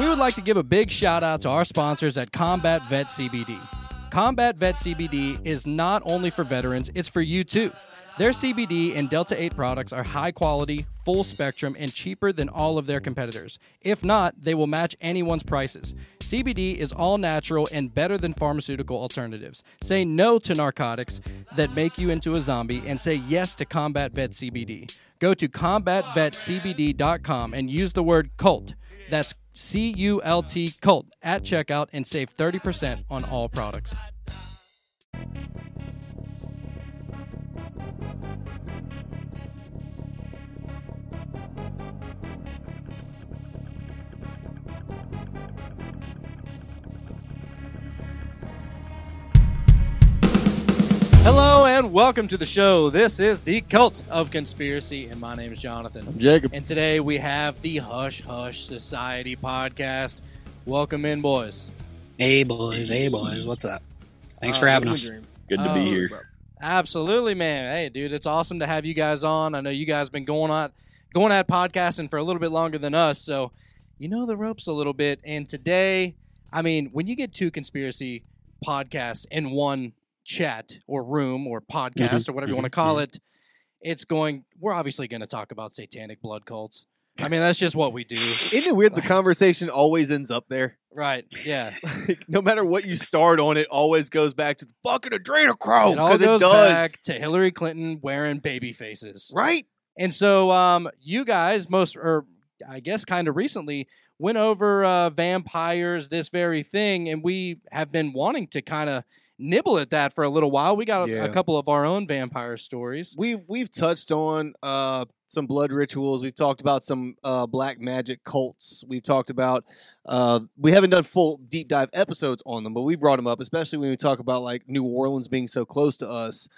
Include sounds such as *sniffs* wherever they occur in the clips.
We would like to give a big shout out to our sponsors at Combat Vet CBD. Combat Vet CBD is not only for veterans, it's for you too. Their CBD and Delta 8 products are high quality, full spectrum, and cheaper than all of their competitors. If not, they will match anyone's prices. CBD is all natural and better than pharmaceutical alternatives. Say no to narcotics that make you into a zombie and say yes to Combat Vet CBD. Go to combatvetcbd.com and use the word cult. That's C U L T cult at checkout and save 30% on all products. Hello and welcome to the show. This is the Cult of Conspiracy, and my name is Jonathan. I'm Jacob. And today we have the Hush Hush Society podcast. Welcome in, boys. Hey boys, hey boys, what's up? Thanks Uh, for having us. dream. Good to be Oh, here. Absolutely, man. Hey, dude, it's awesome to have you guys on. I know you guys have been going on going at podcasting for a little bit longer than us, so you know the ropes a little bit. And today, I mean, when you get two conspiracy podcasts in one chat or room or podcast or whatever you want to call it, it's going. We're obviously going to talk about satanic blood cults. I mean, that's just what we do. Isn't it weird the conversation always ends up there? Right? Yeah. *laughs* Like, no matter what you start on, it always goes back to the fucking adrenochrome it all because it, goes does. back to Hillary Clinton wearing baby faces. right? And so, um, you guys, most or I guess, kind of recently, went over uh, vampires, this very thing, and we have been wanting to kind of nibble at that for a little while. We got a, Yeah. a couple of our own vampire stories. We've we've touched on uh, some blood rituals. We've talked about some uh, black magic cults. We've talked about. Uh, we haven't done full deep dive episodes on them, but we brought them up, especially when we talk about like New Orleans being so close to us.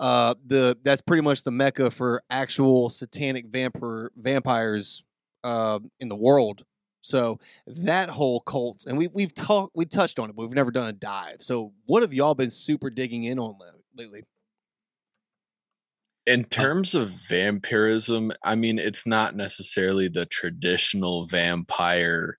Uh, the that's pretty much the mecca for actual satanic vampire vampires uh, in the world. So that whole cult, and we we've talked we touched on it, but we've never done a dive. So what have y'all been super digging in on lately? In terms of vampirism, I mean, it's not necessarily the traditional vampire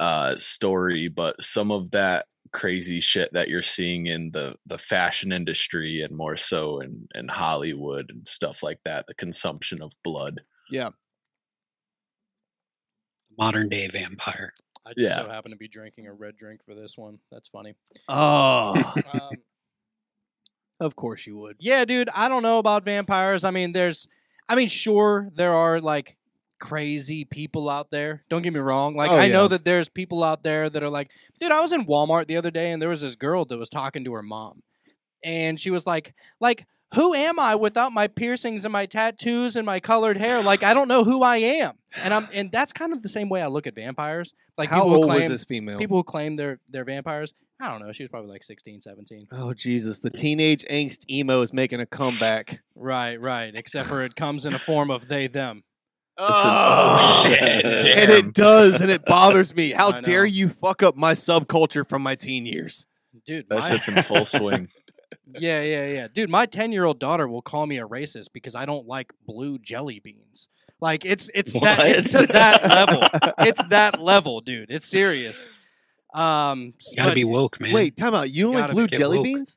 uh, story, but some of that crazy shit that you're seeing in the the fashion industry and more so in in Hollywood and stuff like that, the consumption of blood. Modern day vampire. I just Yeah. so happen to be drinking a red drink for this one. That's funny. Oh, *laughs* Um, of course you would. yeah, dude, I don't know about vampires. I mean, there's, I mean, sure, there are like crazy people out there. Don't get me wrong. Like, Oh, I know that there's people out there that are like, dude, I was in Walmart the other day and there was this girl that was talking to her mom. And she was like, like, who am I without my piercings and my tattoos and my colored hair? Like, I don't know who I am. And I'm, and that's kind of the same way I look at vampires. Like, How people old claim, was this female? People who claim they're they're vampires. I don't know. She was probably like 16, 17. Oh Jesus! The teenage angst emo is making a comeback. Right, right. Except for it comes in a form of they them. oh, *laughs* shit, And it does, and it bothers me. How *laughs* dare you fuck up my subculture from my teen years? Dude, That my- shit's in full *laughs* swing. Yeah, yeah, yeah. Dude, my 10-year-old daughter will call me a racist because I don't like blue jelly beans. Like it's it's *laughs* that it's to that level. It's that level, dude. It's serious. Um You gotta but be woke, man. Wait, time out. You don't like blue get jelly woke. beans?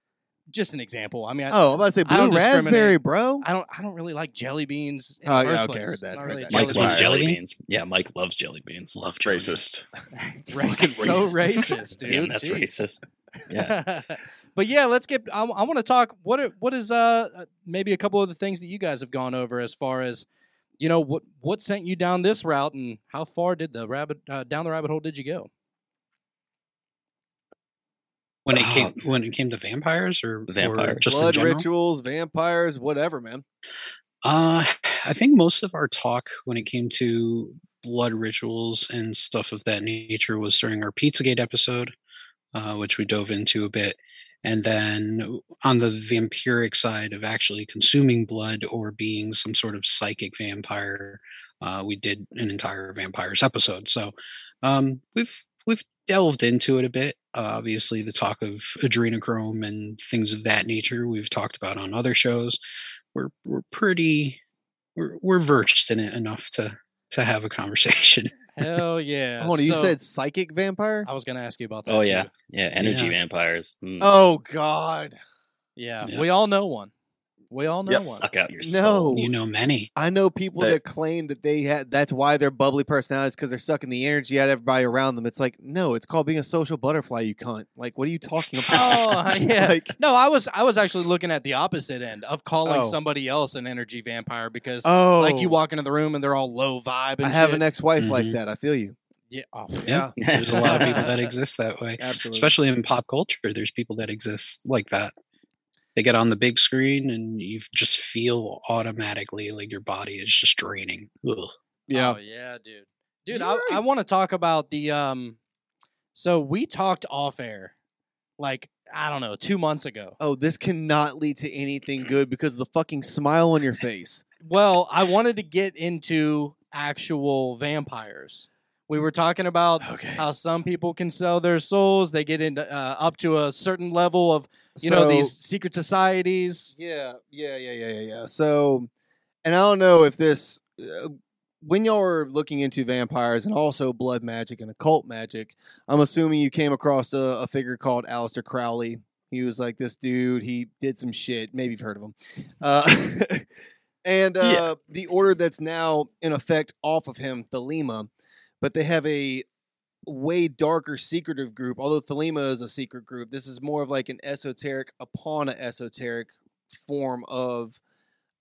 just an example. I mean, I, Oh, I'm about to say blue raspberry, bro. I don't I don't really like jelly beans. In Oh, the yeah, first okay, place. heard that, heard really that. Mike loves bean. jelly beans. Yeah, Mike loves jelly beans. Love jelly beans. Racist. *laughs* Racist. *laughs* So racist, dude. Damn, that's Jeez. racist. Yeah. But yeah, let's get. I, want to talk. What are, what is uh uh, maybe a couple of the things that you guys have gone over as far as you know what what sent you down this route and how far did the rabbit uh, down the rabbit hole did you go? When it Oh. came when it came to vampires or or Vampires. just in Blood general? rituals, vampires, whatever, man. Uh, I think most of our talk when it came to blood rituals and stuff of that nature was during our Pizzagate episode, uh, which we dove into a bit. And then on the vampiric side of actually consuming blood or being some sort of psychic vampire, uh, we did an entire vampires episode. So um, we've we've delved into it a bit. Uh, obviously, the talk of adrenochrome and things of that nature we've talked about on other shows we're we're pretty we're we're versed in it enough to to have a conversation. *laughs* Hell *laughs* yeah! Hold on, you So- said psychic vampire? I was going to ask you about that. Oh too. yeah, yeah. Energy Yeah. vampires. Mm. Oh God. yeah. Yeah. We all know one. We all know Yep. one. Suck out your No. soul. you know many. I know people That- that claim that they had that's why they're bubbly personalities because they're sucking the energy out of everybody around them. It's like, no, it's called being a social butterfly, you cunt. Like, what are you talking *laughs* about? Oh *laughs* yeah. like, no, I was I was actually looking at the opposite end of calling Oh. somebody else an energy vampire because oh, like you walk into the room and they're all low vibe and I have an ex-wife like Mhm. that. I feel you. yeah. Oh, Yeah, there's a lot of people that *laughs* exist that way, Absolutely. especially in pop culture. There's people that exist like that. They get on the big screen and you just feel automatically like your body is just draining. Ugh. yeah. Oh, yeah, dude. Dude, You're I, right. I want to talk about the um so we talked off air like I don't know, 2 months ago. Oh, this cannot lead to anything good because of the fucking smile on your face. Well, I wanted to get into actual vampires. We were talking about Okay. how some people can sell their souls. They get into uh, up to a certain level of you know these secret societies. Yeah, yeah, yeah, yeah, yeah. So, and I don't know if this, uh, when y'all were looking into vampires and also blood magic and occult magic, I'm assuming you came across a, a figure called Aleister Crowley. He was like this dude. He did some shit. Maybe you've heard of him. Uh, *laughs* and uh, Yeah. the order that's now in effect off of him, Thelema, but they have a way darker secretive group. Although Thelema is a secret group, this is more of like an esoteric upon an esoteric form of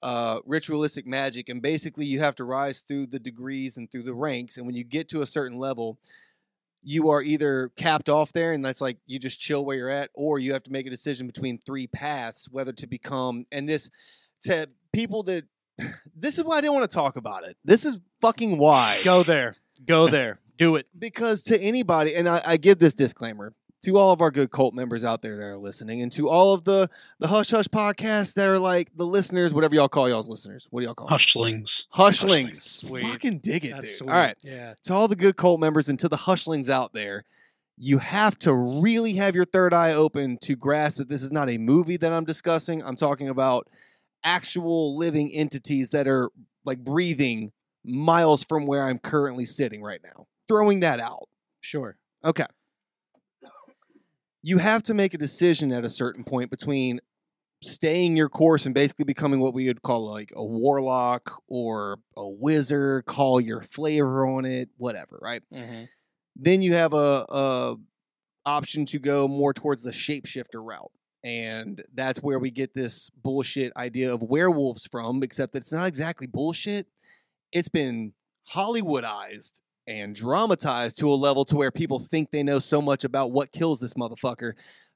uh, ritualistic magic. And basically, you have to rise through the degrees and through the ranks. And when you get to a certain level, you are either capped off there, and that's like you just chill where you're at, or you have to make a decision between three paths whether to become. And this to people that *clears throat* this is why I didn't want to talk about it. This is fucking why Go there. Go *laughs* there. Do it. because to anybody, and I, I give this disclaimer to all of our good cult members out there that are listening, and to all of the the hush hush podcasts that are like the listeners, whatever y'all call y'all's listeners. What do y'all call them? Hushlings. Hushlings. Sweet. Fucking dig it, That's dude. sweet. All right, Yeah. to all the good cult members and to the hushlings out there. You have to really have your third eye open to grasp that this is not a movie that I'm discussing. I'm talking about actual living entities that are like breathing miles from where I'm currently sitting right now. Throwing that out. Sure. Okay. You have to make a decision at a certain point between staying your course and basically becoming what we would call like a warlock or a wizard, call your flavor on it, whatever, right? Mm-hmm. Then you have a, a option to go more towards the shapeshifter route. And that's where we get this bullshit idea of werewolves from, except that it's not exactly bullshit. It's been Hollywoodized and dramatized to a level to where people think they know so much about what kills this motherfucker.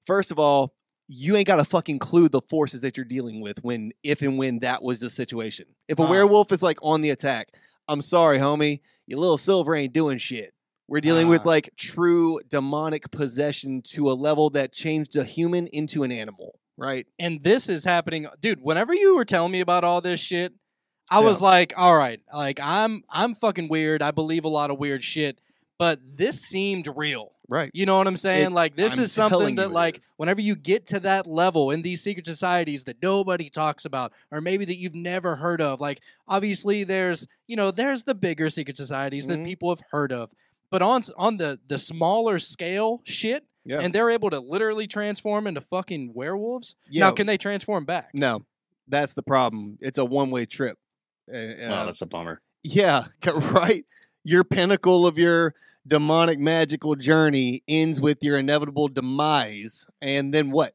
First of all, you ain't got a fucking clue the forces that you're dealing with when, if and when that was the situation. If a Ah. werewolf is like on the attack, I'm sorry, homie, your little silver ain't doing shit. We're dealing with Ah. like true demonic possession to a level that changed a human into an animal, right? And this is happening, dude. Whenever you were telling me about all this shit, I Yeah. was like, all right, like I'm I'm fucking weird. I believe a lot of weird shit, but this seemed real. Right. You know what I'm saying? It- like this I'm is something that like is. whenever you get to that level in these secret societies that nobody talks about or maybe that you've never heard of. Like obviously there's, you know, there's the bigger secret societies Mhm. that people have heard of. But on on the the smaller scale shit, Yeah. and they're able to literally transform into fucking werewolves. Yeah. Now, can they transform back? No, that's the problem. It's a one way trip. Uh, Oh, uh, that's a bummer. yeah, *laughs* right. Your pinnacle of your demonic magical journey ends with your inevitable demise, and then what?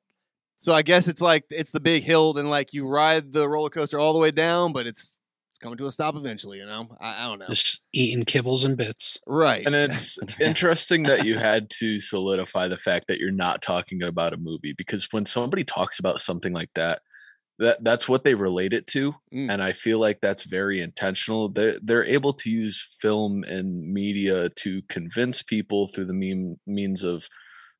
So I guess it's like it's the big hill. Then like you ride the roller coaster all the way down, but it's it's coming to a stop eventually. You know, I, I don't know. Just eating kibbles and bits. Right. And it's *laughs* interesting that you had *laughs* to solidify the fact that you're not talking about a movie because when somebody talks about something like that, that that's what they relate it to, Mm. and I feel like that's very intentional. They're they're able to use film and media to convince people through the meme, means of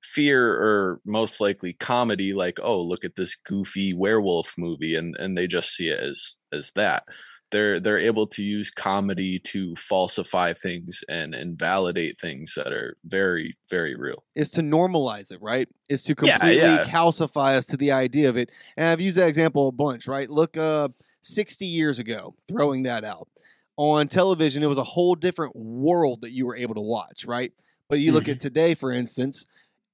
fear or most likely comedy like oh look at this goofy werewolf movie and and they just see it as as that they're they're able to use comedy to falsify things and invalidate things that are very very real is to normalize it, right? Is to Yeah, completely yeah. calcify us to the idea of it. And I've used that example a bunch, right? Look, uh, 60 years ago, throwing that out on television, it was a whole different world that you were able to watch, right? But you look at today, for instance,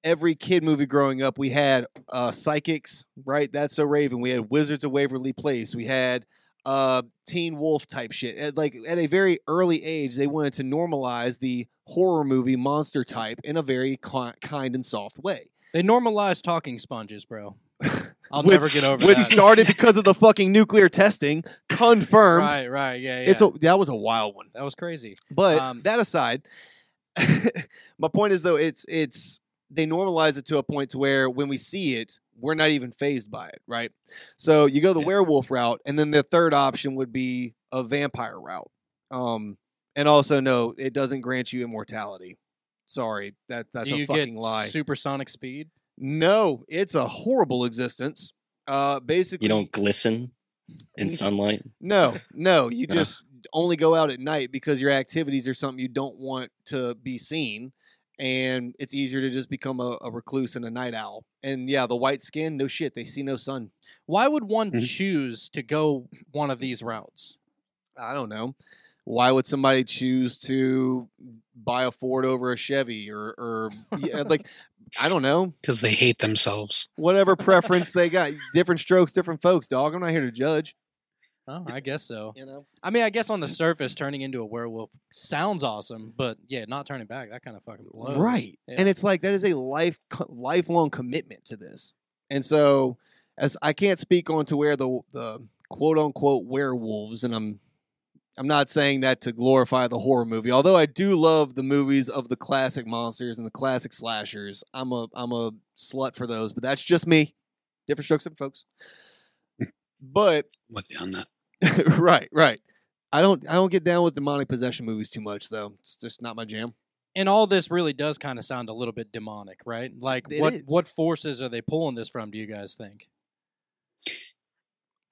every kid movie growing up, we had uh, psychics, right? That's so Raven. We had Wizards of Waverly Place. We had uh, Teen Wolf type shit. At, like at a very early age, they wanted to normalize the horror movie monster type in a very ki- kind and soft way. They normalize talking sponges, bro. *laughs* I'll which, never get over which that. started *laughs* because of the fucking nuclear testing. Confirmed. Right, right, yeah, yeah. It's a that was a wild one. that was crazy. But Um, that aside, *laughs* my point is though it's it's they normalize it to a point to where when we see it, we're not even phased by it, right? So you go the Yeah. werewolf route, and then the third option would be a vampire route. Um, and also no, it doesn't grant you immortality. Sorry, that that's Do a fucking lie. supersonic speed? no, it's a horrible existence. Uh, basically, You don't glisten in *laughs* sunlight. no, no. You just only go out at night because your activities are something you don't want to be seen. And it's easier to just become a, a recluse and a night owl. And yeah, the white skin, no shit. They see no sun. Why would one Mhm. choose to go one of these routes? I don't know. Why would somebody choose to buy a Ford over a Chevy or, or yeah, *laughs* like, I don't know. because they hate themselves. Whatever preference they got. Different strokes, different folks, dog. I'm not here to judge. Oh, I guess so. You know? I mean, I guess on the surface, turning into a werewolf sounds awesome, but yeah, not turning back, that kind of fucking blows. Right. Yeah. And it's like that is a life lifelong commitment to this. And so as I can't speak on to where the the quote unquote werewolves and I'm I'm not saying that to glorify the horror movie, although I do love the movies of the classic monsters and the classic slashers. I'm a I'm a slut for those, but that's just me. Different strokes, different folks. *laughs* but With you on that. *laughs* right, right. I don't I don't get down with demonic possession movies too much though. It's just not my jam. and all this really does kind of sound a little bit demonic, right? Like, It what is. what forces are they pulling this from? Do you guys think?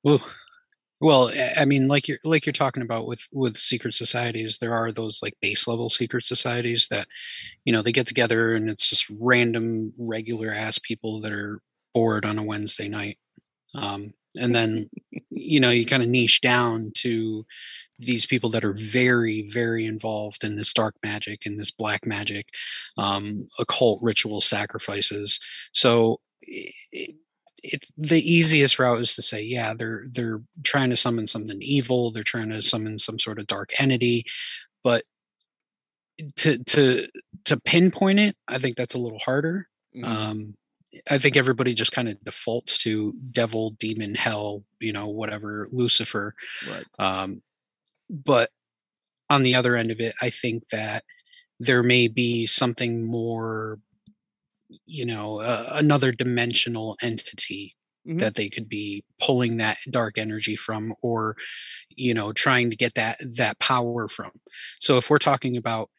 Ooh. Well, I- I mean, like you're like you're talking about with with secret societies, there are those like base level secret societies that, you know, they get together and it's just random, regular ass people that are bored on a Wednesday night, um, and then, you know, you kind of niche down to these people that are very, very involved in this dark magic and this black magic, um, occult ritual sacrifices. So. i it's the easiest route is to say yeah they're they're trying to summon something evil they're trying to summon some sort of dark entity but to to to pinpoint it i think that's a little harder Mhm. um i think everybody just kind of defaults to devil demon hell you know whatever lucifer right. um, but on the other end of it, I think that there may be something more, you know, uh, another dimensional entity Mhm. that they could be pulling that dark energy from, or you know, trying to get that that power from. So if we're talking about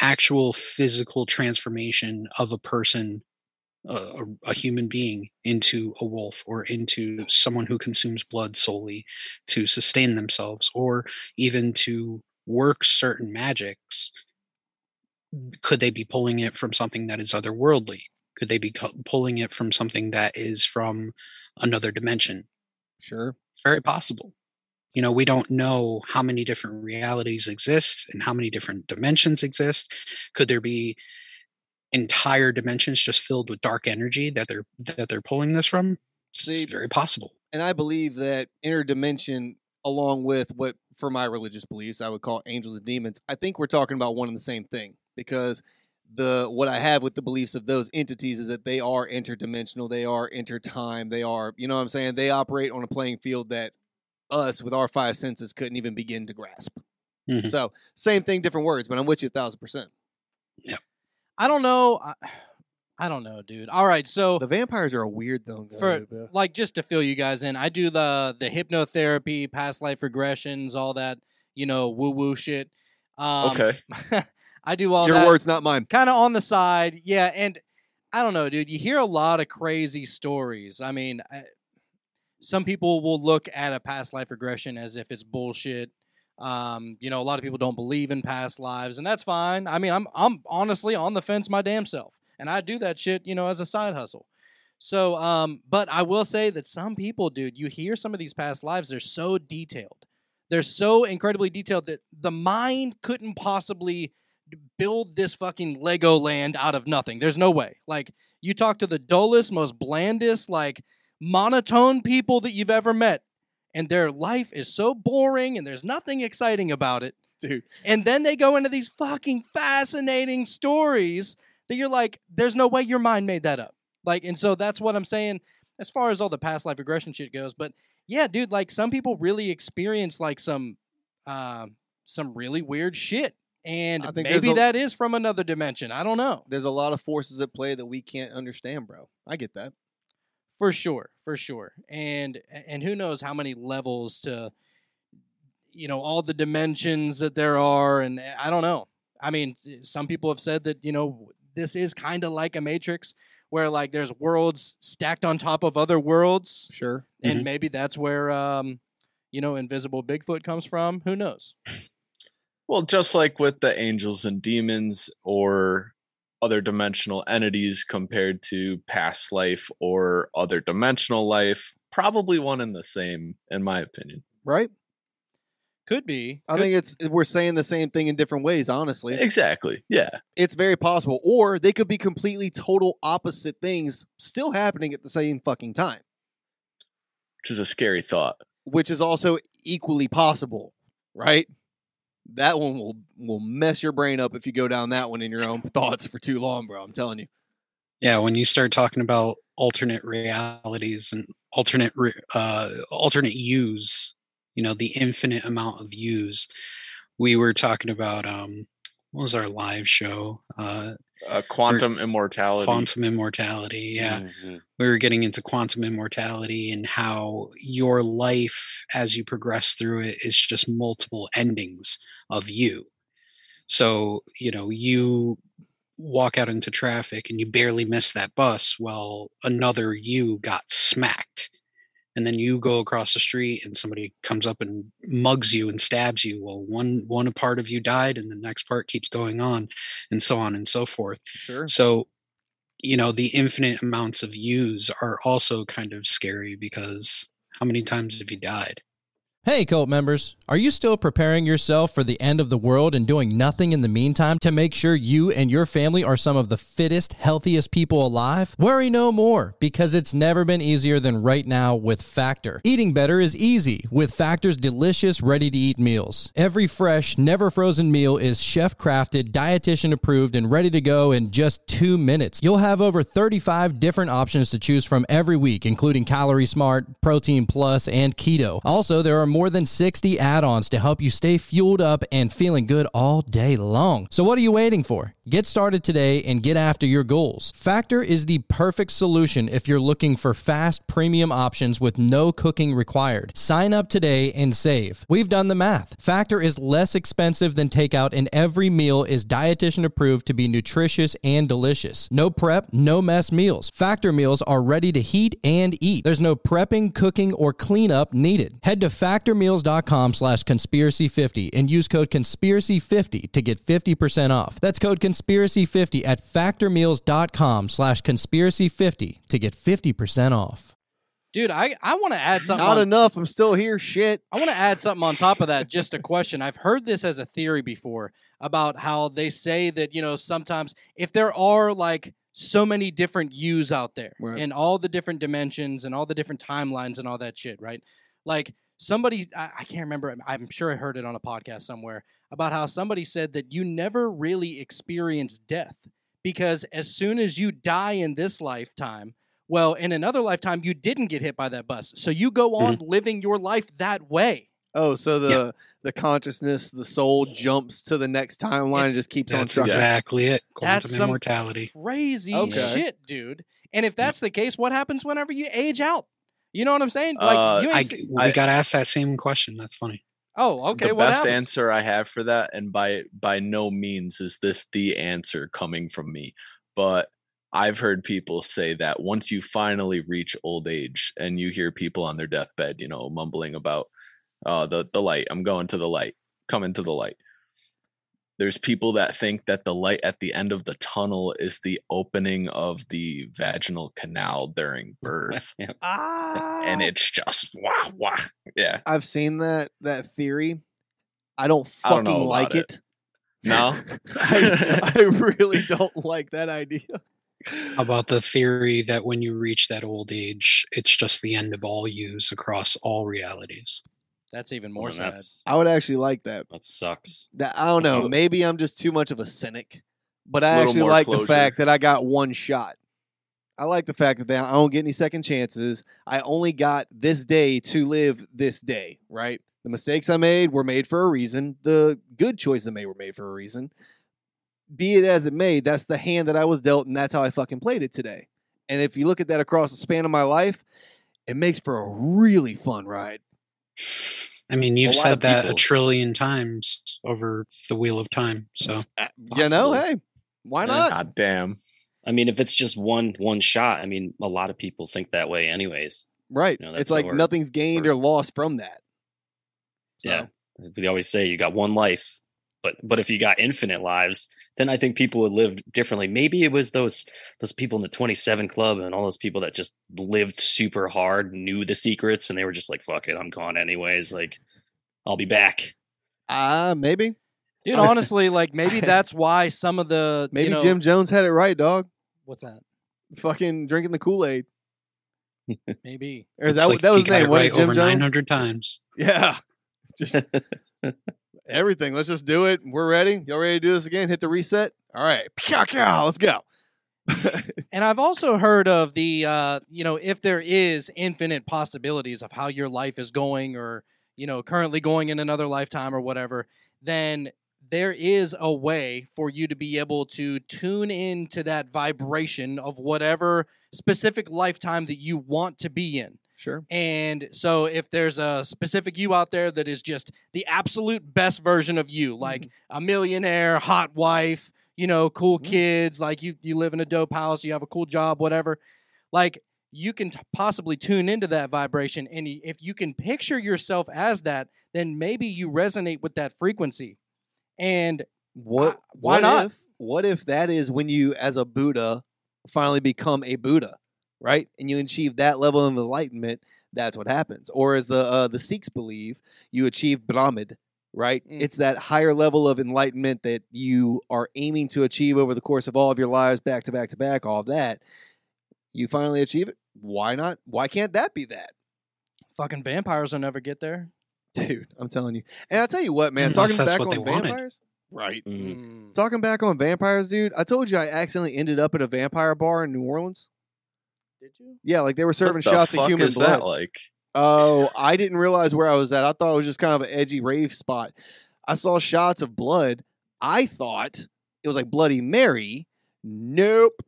actual physical transformation of a person a, a, human being into a wolf or into someone who consumes blood solely to sustain themselves or even to work certain magics could they be pulling it from something that is otherworldly? Could they be cu- pulling it from something that is from another dimension? Sure. it's very possible. You know we don't know how many different realities exist and how many different dimensions exist. Could there be entire dimensions just filled with dark energy that they're that they're pulling this from? It's very possible. and I believe that interdimension, along with what for my religious beliefs I would call angels and demons, I think we're talking about one and the same thing because the what I have with the beliefs of those entities is that they are interdimensional, they are intertime, they are, you know what I'm saying? They operate on a playing field that us with our five senses couldn't even begin to grasp. Mhm. So same thing, different words, but I'm with you a thousand percent. I don't know. I, *sighs* I don't know, dude. All right, so The vampires are a weird though. For- bro. like just to fill you guys in, I do the the hypnotherapy, past life regressions, all that, you know, woo woo shit. Um, Okay. *laughs* I do all Your that. words, not mine. kind of on the side. Yeah, and I don't know, dude. You hear a lot of crazy stories. I mean, I, some people will look at a past life regression as if it's bullshit. Um, you know, a lot of people don't believe in past lives, and that's fine. I mean, I'm I'm honestly on the fence my damn self, and I do that shit, you know, as a side hustle. So, um, but I will say that some people, dude, you hear some of these past lives, they're so detailed. They're so incredibly detailed that the mind couldn't possibly build this fucking Lego land out of nothing. There's no way. Like you talk to the dullest, most blandest, like monotone people that you've ever met, and their life is so boring and there's nothing exciting about it. Dude. And then they go into these fucking fascinating stories that you're like, there's no way your mind made that up. Like, and so that's what I'm saying as far as all the past life regression shit goes. But yeah, dude, like some people really experience like some uh, some really weird shit. And I think maybe a- that is from another dimension. I don't know. There's a lot of forces at play that we can't understand, bro. I get that. For sure, for sure. And and who knows how many levels to you know all the dimensions that there are and I don't know. I mean, some people have said that, you know, this is kind of like a matrix where like there's worlds stacked on top of other worlds Sure. and maybe that's where um you know invisible Bigfoot comes from. Who knows? Well, just like with the angels and demons or other dimensional entities compared to past life or other dimensional life, probably one and the same, in my opinion. Right? Could be. I Could- think it's we're saying the same thing in different ways, honestly. Exactly. Yeah. It's very possible. Or they could be completely total opposite things still happening at the same fucking time, Which is a scary thought. which is also equally possible, right? That one will will mess your brain up if you go down that one in your own *laughs* thoughts for too long, bro. I'm telling you. Yeah, when you start talking about alternate realities and alternate uh, alternate use, you know, the infinite amount of use. We were talking about um, what was our live show? Uh, Uh, quantum immortality. quantum immortality. Yeah, Mhm. we were getting into quantum immortality and how your life as you progress through it is just multiple endings of you so you know you walk out into traffic and you barely miss that bus well another you got smacked and then you go across the street and somebody comes up and mugs you and stabs you well one one part of you died and the next part keeps going on and so on and so forth Sure. so, you know, the infinite amounts of use are also kind of scary because how many times have you died? Hey, cult members, are you still preparing yourself for the end of the world and doing nothing in the meantime to make sure you and your family are some of the fittest, healthiest people alive? Worry no more because it's never been easier than right now with Factor. Eating better is easy with Factor's delicious, ready to eat meals. Every fresh, never frozen meal is chef crafted, dietitian approved, and ready to go in just two minutes. You'll have over 35 different options to choose from every week, including Calorie Smart, Protein Plus, and Keto. Also, there are more than 60 add ons to help you stay fueled up and feeling good all day long. So, what are you waiting for? Get started today and get after your goals. Factor is the perfect solution if you're looking for fast, premium options with no cooking required. Sign up today and save. We've done the math. Factor is less expensive than takeout, and every meal is dietitian approved to be nutritious and delicious. No prep, no mess meals. Factor meals are ready to heat and eat. There's no prepping, cooking, or cleanup needed. Head to factormeals.com slash conspiracy50 and use code conspiracy50 to get 50% off. That's code conspiracy50 at factormeals.com slash conspiracy50 to get 50% off. Dude, I, I want to add something. Not on- enough. I'm still here. Shit. I want to add something on top of that. Just a question. I've heard this as a theory before. about how they say that you know sometimes if there are like so many different yous out there Right. in all the different dimensions and all the different timelines and all that shit, right? Like somebody, I, I can't remember. I'm- I'm sure I heard it on a podcast somewhere about how somebody said that you never really experience death because as soon as you die in this lifetime, well, in another lifetime, you didn't get hit by that bus. So you go on mm-hmm. living your life that way. Oh, so the the consciousness, the soul jumps to the next timeline and just keeps on That's trucking. exactly it. That's Quantum some immortality. Crazy Okay. shit, dude. And if that's the case, what happens whenever you age out? You know what I'm saying? Like, Uh, you ain't I, see- we got asked that same question. That's funny. oh, okay. the what best happens? answer I have for that, and by by no means is this the answer coming from me, but I've heard people say that once you finally reach old age and you hear people on their deathbed, you know, mumbling about uh, the the light, I'm going to the light, coming to the light. There's people that think that the light at the end of the tunnel is the opening of the vaginal canal during *laughs* birth, Ah, and it's just wah wah. Yeah, I've seen that that theory. I don't I don't fucking like it. it. no. *laughs* I, I really don't like that idea. How about the theory that when you reach that old age, it's just the end of all use across all realities? That's even more Well, sad. that's I would actually like that. that sucks. That I don't know. Maybe I'm just too much of a cynic, but I Little actually more like the closure. fact that I got one shot. I like the fact that they- I don't get any second chances. I only got this day to live this day. Right. The mistakes I made were made for a reason. The good choices I made were made for a reason. Be it as it may, that's the hand that I was dealt, and that's how I fucking played it today. And if you look at that across the span of my life, it makes for a really fun ride. I mean, you've said of that a trillion times over the wheel of time. So uh, You know, hey, why not? God damn. I mean, if it's just one one shot, I mean, a lot of people think that way, anyways. Right. You know, it's like nothing's gained or lost from that. So, Yeah, they always say you got one life, but but if you got infinite lives, then I think people would live differently. Maybe it was those those people in the Twenty Seven Club and all those people that just lived super hard, knew the secrets, and they were just like, "Fuck it, I'm gone anyways." Like, I'll be back. Ah, maybe. Dude, honestly, like maybe *laughs* that's why some of the Maybe you know, Jim Jones had it right, dog. What's that? Fucking drinking the Kool Aid. *laughs* Maybe. Or is Looks that like that was he his name? it What Jim over Jones? 900 times. *laughs* Yeah. Just everything. Let's just do it. We're ready. Y'all ready to do this again? Hit the reset. All right. Let's go. *laughs* And I've also heard of the, uh, you know, if there is infinite possibilities of how your life is going or, you know, currently going in another lifetime or whatever, then there is a way for you to be able to tune into that vibration of whatever specific lifetime that you want to be in. Sure. And so if there's a specific you out there that is just the absolute best version of you, like a millionaire, hot wife, you know, cool kids, like you you live in a dope house, you have a cool job, whatever. Like you can t- possibly tune into that vibration and y- if you can picture yourself as that, then maybe you resonate with that frequency. And What? Uh, why what not? If, what if that is when you, as a Buddha, finally become a Buddha, right? And you achieve that level of enlightenment. That's what happens. Or as the uh, the Sikhs believe, you achieve Brahmid, right? Mm. It's that higher level of enlightenment that you are aiming to achieve over the course of all of your lives, back to back to back, all of that. You finally achieve it. Why not? Why can't that be that? fucking vampires will never get there. Dude, I'm telling you. And I'll tell you what, man, Unless talking back on they wanted. vampires. Right. Mhm. Mm. Talking back on vampires, dude. I told you I accidentally ended up at a vampire bar in New Orleans. Did you? Yeah, like they were serving the shots of human is blood. that like? Oh, I didn't realize where I was at. I thought it was just kind of an edgy rave spot. I saw shots of blood. I thought it was like Bloody Mary. Nope.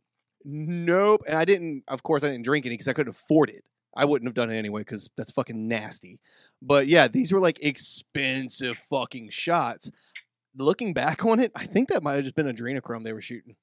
Nope. And I didn't, of course, I didn't drink any because I couldn't afford it. I wouldn't have done it anyway because that's fucking nasty. But yeah, these were like expensive fucking shots. Looking back on it, I think that might have just been adrenochrome they were shooting.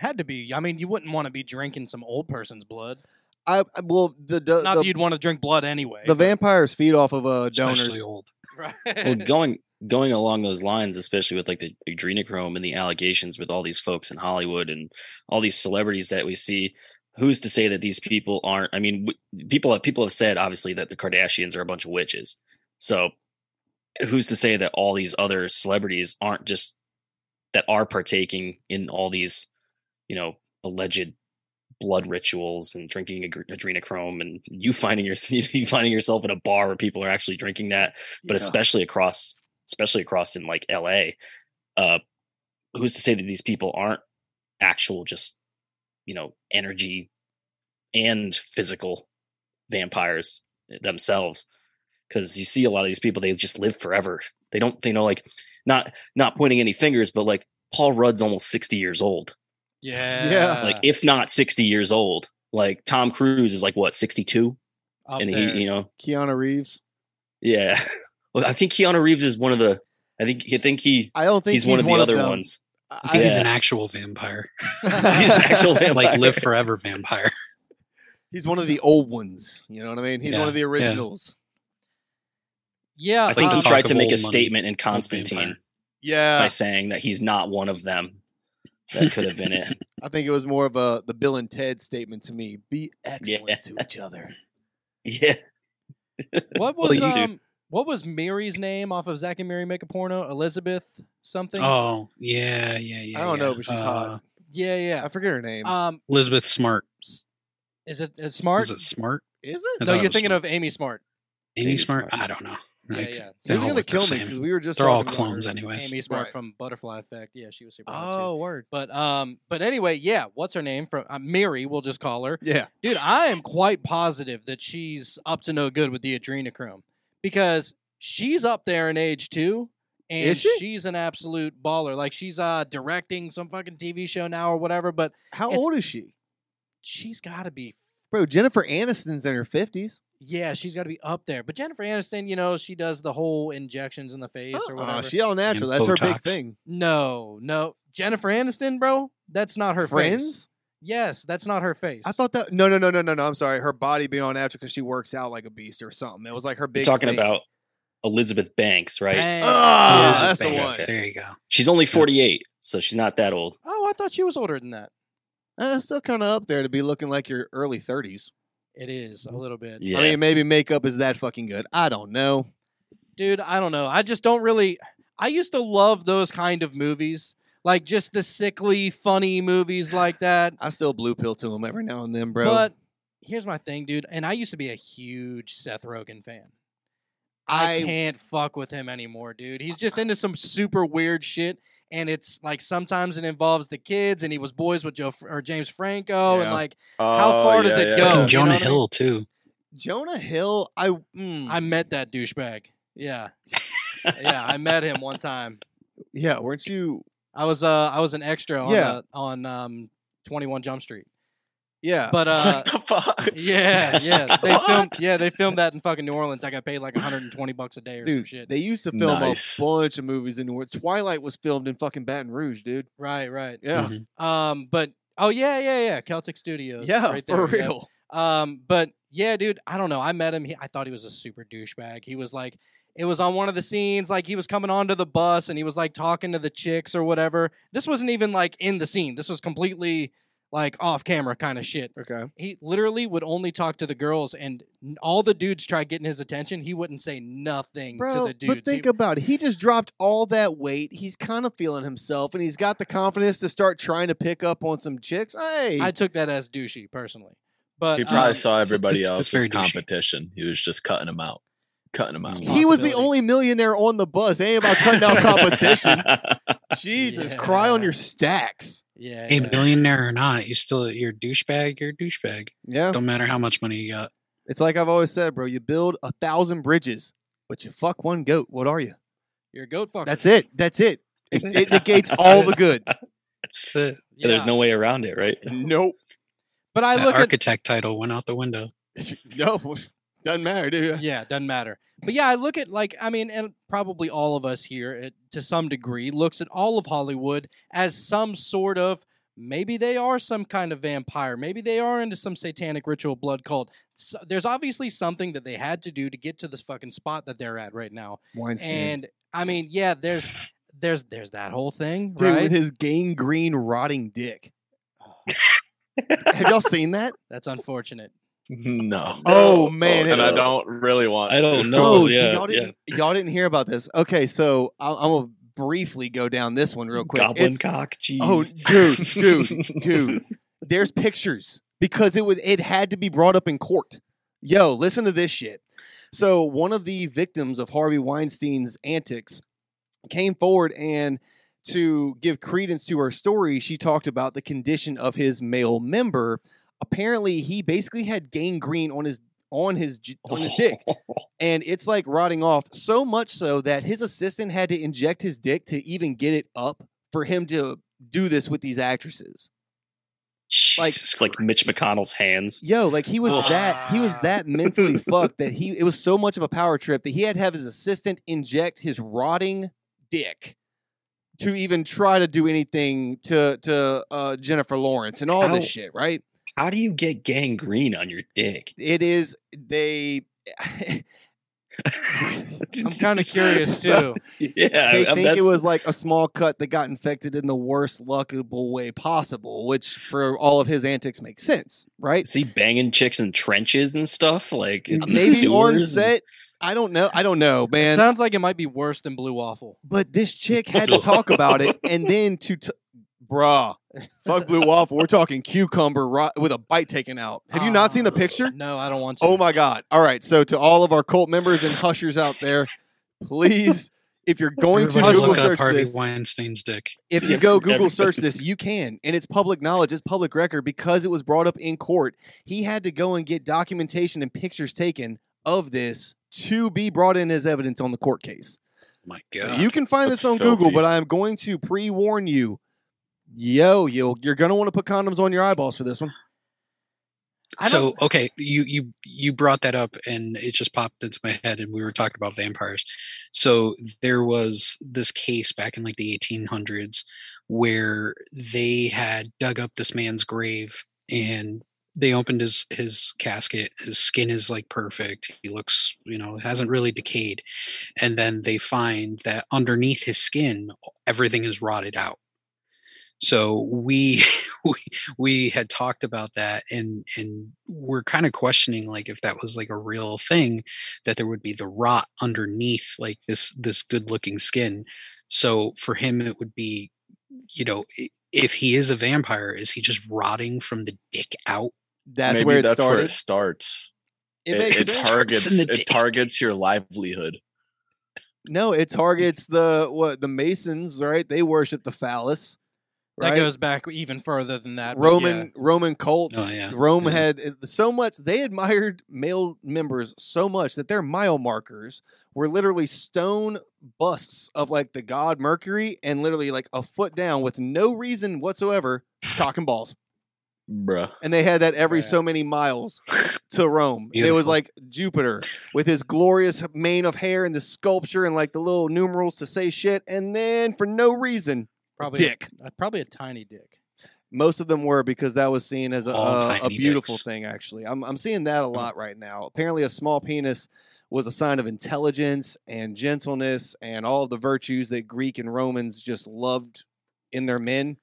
Had to be. I mean, you wouldn't want to be drinking some old person's blood. I I- well the the, Not the, that you'd want to drink blood anyway. the vampires feed off of uh, Especially donors. old. *laughs* Well, Right. going going along those lines, especially with like the adrenochrome and the allegations with all these folks in Hollywood and all these celebrities that we see, who's to say that these people aren't? I mean, w- people have people have said obviously that the Kardashians are a bunch of witches. So, who's to say that all these other celebrities aren't just that are partaking in all these, you know, alleged blood rituals and drinking adrenochrome, and you finding your *laughs* you finding yourself in a bar where people are actually drinking that, but Yeah. especially across, especially across in like L.A. Uh, who's to say that these people aren't actual just you know energy and physical vampires themselves because you see a lot of these people they just live forever they don't they know like not not pointing any fingers but like paul rudd's almost 60 years old Yeah. Yeah. like if not 60 years old like tom cruise is like what 62 Up and there. he you know Keanu Reeves. yeah *laughs* well i think keanu reeves is one of the i think i think he I don't think he's, one of the other them. ones I think *laughs* he's an actual *laughs* vampire, he's an actual vampire. like live forever vampire. He's one of the old ones. You know what I mean? He's Yeah, one of the originals. yeah. i think he tried to make a money statement in constantine Yeah. by saying that he's not one of them that could have been it *laughs* I think it was more of a the Bill and Ted statement to me. Be excellent Yeah. to each other. *laughs* yeah What *laughs* was you- um what was Mary's name off of Zack and Mary Make a Porno? Elizabeth something? Oh yeah, yeah, yeah. I don't know, yeah. but she's Uh, hot. yeah, yeah. I forget her name. Um Elizabeth Smart. is it is smart? Is it Smart? Is I it? no, you're was thinking Smart. of Amy Smart. Amy, Amy Smart? Smart. I don't know. Yeah, Like, yeah. they He's all gonna look the kill me same. because we were just They're all clones anyways. Amy Smart Right. from Butterfly Effect. Yeah, she was super hot too. Oh, word. But um, but anyway, yeah. What's her name? From uh, Mary, we'll just call her. Yeah. Dude, I am quite positive that she's up to no good with the adrenochrome because she's up there in age too, and Is she? she's an absolute baller. Like she's uh directing some fucking TV show now or whatever. But How old is she? she's got to be, Bro, Jennifer Aniston's in her fifties. Yeah, she's got to be up there. But Jennifer Aniston, you know, she does the whole injections in the face or Uh-uh, whatever. she all natural. And That's her big thing. no, no, Jennifer Aniston, bro, that's not her face. Yes, that's not her face. I thought that. No, no, no, no, no, no. I'm sorry. Her body being all natural because she works out like a beast or something. It was like her big. You're talking thing. about Elizabeth Banks, right? Bang. Ah, Yeah, that's the okay, one. There you go. She's only 48, so she's not that old. Oh, I thought she was older than that. Uh, still kind of up there to be looking like your early 30s. It is a mm-hmm. little bit. Yeah. I mean, maybe makeup is that fucking good. I don't know. Dude, I don't know. I just don't really I used to love those kind of movies. Like just the sickly, funny movies *sighs* like that. I still blue pill to them every now and then, bro. But here's my thing, dude. And I used to be a huge Seth Rogen fan. I, I- can't fuck with him anymore, dude. He's just *sighs* into some super weird shit. And it's like sometimes it involves the kids, and he was boys with Joe or James Franco, and Yeah. like How far does it go? Fucking you know Jonah I mean? Hill too. Jonah Hill, I. Mm, I met that douchebag. Yeah, *laughs* yeah, I met him one time. yeah, weren't you? I was uh I was an extra on Yeah. uh, on um 21 Jump Street. Yeah. But *laughs* uh what the fuck? yeah, yeah. They What? filmed yeah, they filmed that in fucking New Orleans. I got paid like 120 bucks a day or some shit. they used to film Nice. a bunch of movies in New Orleans. Twilight was filmed in fucking Baton Rouge, dude. right, right. Yeah. Mhm. Um but oh yeah, yeah, yeah, Celtic Studios. Yeah, right for there, yeah. real. Um, but yeah, dude, I don't know. I met him. He, I thought he was a super douchebag. He was like, it was on one of the scenes, like he was coming onto the bus and he was like talking to the chicks or whatever. This wasn't even like in the scene. This was completely like off camera kind of shit. Okay. He literally would only talk to the girls, and n- all the dudes tried getting his attention. He wouldn't say nothing Bro, to the dudes. but think He- about it. He just dropped all that weight. He's kind of feeling himself, and he's got the confidence to start trying to pick up on some chicks. Hey, I took that as douchey personally, but He probably um, saw everybody it's- else it's as very douchey. competition. He was just cutting them out, cutting them out. he was the possibility. only millionaire on the bus. Ain't about cutting out *laughs* competition. *laughs* Jesus, cry on Yeah. your stacks. Yeah, Hey, yeah. millionaire or not, you still you're a douchebag. You're a douchebag. Yeah, Don't matter how much money you got. it's like I've always said, bro. You build a thousand bridges, but you fuck one goat. What are you? you're a goat fucker. That's it. That's it. It, it it. *laughs* negates all it. the good. *laughs* That's it. Yeah, There's no way around it, right? Nope. But I That look at architect title went out the window. *laughs* no, doesn't matter, dude. yeah, doesn't matter. But yeah, I look at like I mean, and probably all of us here, it, to some degree, looks at all of Hollywood as some sort of maybe they are some kind of vampire, maybe they are into some satanic ritual blood cult. So, there's obviously something that they had to do to get to this fucking spot that they're at right now. Weinstein. And I mean, yeah, there's there's there's that whole thing, Dude, right? with his gangrene rotting dick. *sighs* Have y'all seen that? That's unfortunate. No. *laughs* Oh, man, and I don't really want. I don't know. Oh, so yeah, y'all didn't y'all didn't hear about this. Okay, so I'll, I'm gonna briefly go down this one real quick. Goblin It's- cock. Jeez. Oh, dude, *laughs* dude, dude. There's pictures because it would it had to be brought up in court. Yo, listen to this shit. So one of the victims of Harvey Weinstein's antics came forward and to give credence to her story, she talked about the condition of his male member. Apparently, he basically had gangrene on his on his *laughs* on his dick, and it's like rotting off so much so that his assistant had to inject his dick to even get it up for him to do this with these actresses. Like- Jesus it's like Mitch McConnell's hands. Yo, like he was that he was that mentally *laughs* fucked that he it was so much of a power trip that he had to have his assistant inject his rotting dick to even try to do anything to to uh, Jennifer Lawrence and all How- this shit, right? How do you get gangrene on your dick? It is they *laughs* I'm *laughs* kind of curious too. yeah, they I- think it was like a small cut that got infected in the worst luckable way possible, which for all of his antics makes sense, right? Is he banging chicks in trenches and stuff? Like Maybe on set. I don't know. I don't know, man. Sounds like it might be worse than Blue Waffle. but this chick had to *laughs* talk about it, and then to, t- bruh, fuck blue waffle. We're talking cucumber ro- with a bite taken out. Have you not seen the Uh, picture? No, I don't want to. Oh my god! All right, so to all of our cult members and hushers out there, please, if you're going to Everybody Google look up search Harvey this, Weinstein's dick. if you go Google search *laughs* this, you can, and it's public knowledge, it's public record because it was brought up in court. He had to go and get documentation and pictures taken of this to be brought in as evidence on the court case. My So God. you can find That's this on Google, filthy. but I am going to pre warn you. Yo, yo, you're gonna want to put condoms on your eyeballs for this one. So okay, you you you brought that up, and it just popped into my head, and we were talking about vampires. So there was this case back in like the 1800s where they had dug up this man's grave, and they opened his his casket. His skin is like perfect. He looks, you know, hasn't really decayed, and then they find that underneath his skin, everything is rotted out. So we *laughs* we we had talked about that and and we're kind of questioning like if that was like a real thing that there would be the rot underneath like this this good looking skin so for him it would be you know if he is a vampire is he just rotting from the dick out That's Maybe where it that's started. where it starts. it It, makes it sense. targets Starts it targets your livelihood. No, it *laughs* targets the what the Masons, right? They worship the phallus. Right? That goes back even further than that. Roman yeah. Roman cults. Oh, yeah. Rome Yeah. had so much. They admired male members so much that their mile markers were literally stone busts of like the god Mercury, and literally like a foot down with no reason whatsoever, cock and balls. Bruh. And they had that every Right. so many miles to Rome. It was like Jupiter with his glorious mane of hair and the sculpture and like the little numerals to say shit, and then for no reason, probably dick. A, uh, probably a tiny dick. most of them were because that was seen as a, a, a beautiful dicks. thing actually I'm, I'm seeing that a lot right now apparently a small penis was a sign of intelligence and gentleness and all of the virtues that greek and romans just loved in their men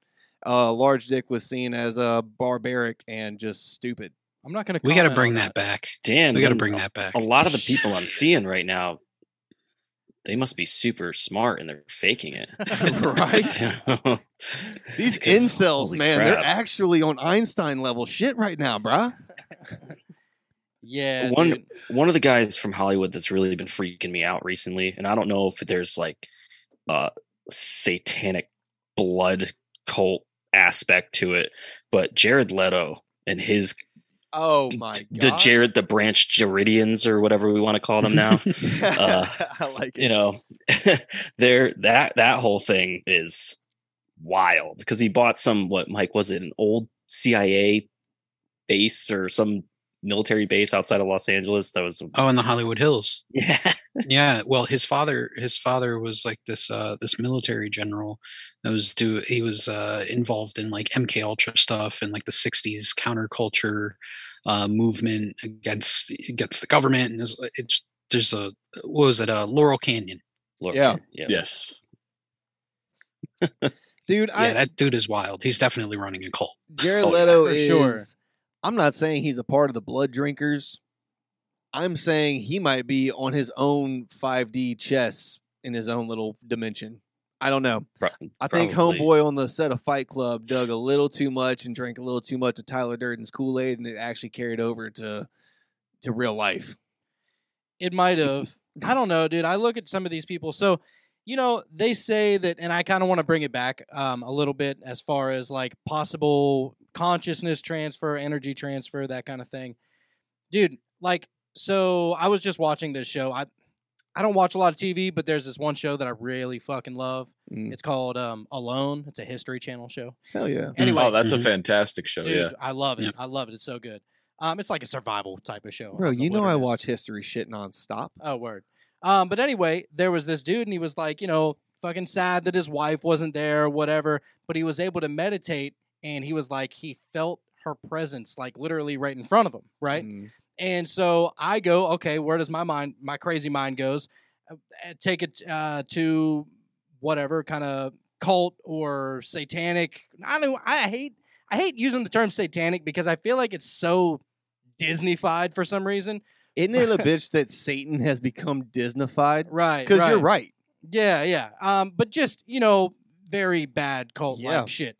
uh, large dick was seen as a barbaric and just stupid I'm not going to. we got to bring that back Damn, we got to bring a- that back A lot of the *laughs* people I'm seeing right now, they must be super smart and they're faking it. *laughs* right *laughs* These *laughs* incels holy man they're actually on einstein level shit right now bruh Yeah. One- dude. one of the guys from Hollywood that's really been freaking me out recently, and I don't know if there's like a satanic blood cult aspect to it, but Jared Leto and his oh my god the Jared the Branch Jeridians or whatever we want to call them now. *laughs* uh, i like it. you know, *laughs* there that that whole thing is wild because he bought some what Mike was it an old CIA base or some military base outside of Los Angeles that was oh in the hollywood hills. *laughs* Yeah. Yeah well his father his father was like this uh this military general that was do he was uh involved in like mk ultra stuff and like the 60s counterculture uh movement against against the government and it's, it's there's a what was it uh laurel canyon Look, Yeah. yeah Yes. *laughs* dude yeah i that dude is wild he's definitely running a cult *laughs* Jared Oh, Leto for is. sure. I'm not saying he's a part of the blood drinkers. I'm saying he might be on his own 5D chess in his own little dimension. I don't know. Pro- I think probably. Homeboy on the set of Fight Club dug a little too much and drank a little too much of Tyler Durden's Kool Aid, and it actually carried over to to real life. It might have. I don't know, dude. I look at some of these people. So, you know, they say that, and I kind of want to bring it back um, a little bit as far as like possible consciousness transfer, energy transfer, that kind of thing. Dude, like, so I was just watching this show. I I don't watch a lot of TV, but there's this one show that I really fucking love. Mm. It's called um, Alone. It's a History Channel show. Hell yeah. Anyway, oh, that's a Mhm. fantastic show. dude, yeah. I love it. I love it. It's so good. Um, it's like a survival type of show. Bro, you know I watch history shit nonstop. Oh, word. Um, but anyway, there was this dude, and he was like, you know, fucking sad that his wife wasn't there, or whatever. But he was able to meditate, and he was like, he felt her presence, like literally right in front of him, right? Mm. And so I go, okay, where does my mind, my crazy mind goes? Uh, uh, take it uh, to whatever kind of cult or satanic. I don't. I hate. I hate using the term satanic because I feel like it's so Disneyfied for some reason. Isn't it a *laughs* bitch that Satan has become Disneyfied? Right. Because you're right. Yeah, yeah. Um, but just you know, very bad cult like Yeah. shit,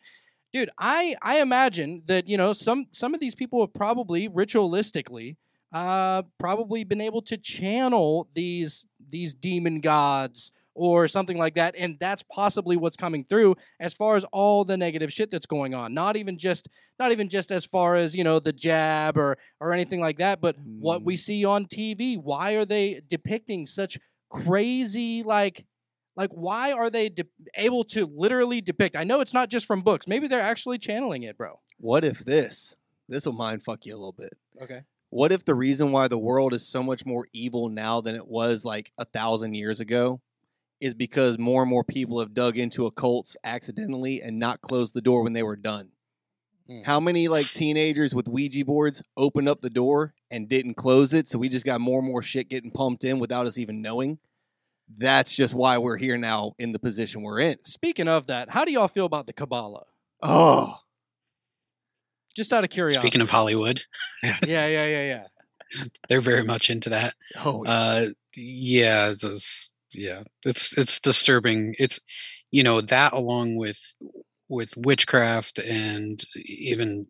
dude. I I imagine that you know some some of these people have probably ritualistically, uh, probably been able to channel these these demon gods or something like that, and that's possibly what's coming through as far as all the negative shit that's going on. Not even just not even just as far as you know the jab or or anything like that, but what we see on TV. Why are they depicting such crazy like like why are they de- able to literally depict i know it's not just from books maybe they're actually channeling it bro What if this? This will mind fuck you a little bit. okay What if the reason why the world is so much more evil now than it was like a thousand years ago is because more and more people have dug into occults accidentally and not closed the door when they were done? Mm. How many like teenagers with Ouija boards opened up the door and didn't close it? So we just got more and more shit getting pumped in without us even knowing. That's just why we're here now in the position we're in. speaking of that how do y'all feel about the kabbalah Oh, just out of curiosity Speaking of Hollywood, *laughs* yeah yeah yeah yeah yeah. they're very much into that. oh, Uh, yeah, it's just, yeah, it's it's disturbing. It's you know that along with with witchcraft and even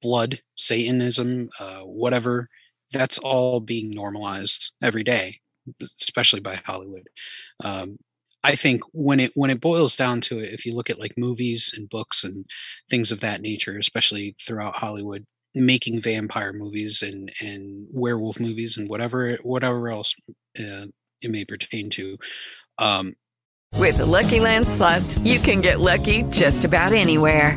blood, Satanism, uh, whatever. That's all being normalized every day, especially by Hollywood. Um, I think when it when it boils down to it, if you look at like movies and books and things of that nature, especially throughout Hollywood, making vampire movies and and werewolf movies and whatever whatever else uh, it may pertain to, um, With the Lucky Land slots, you can get lucky just about anywhere.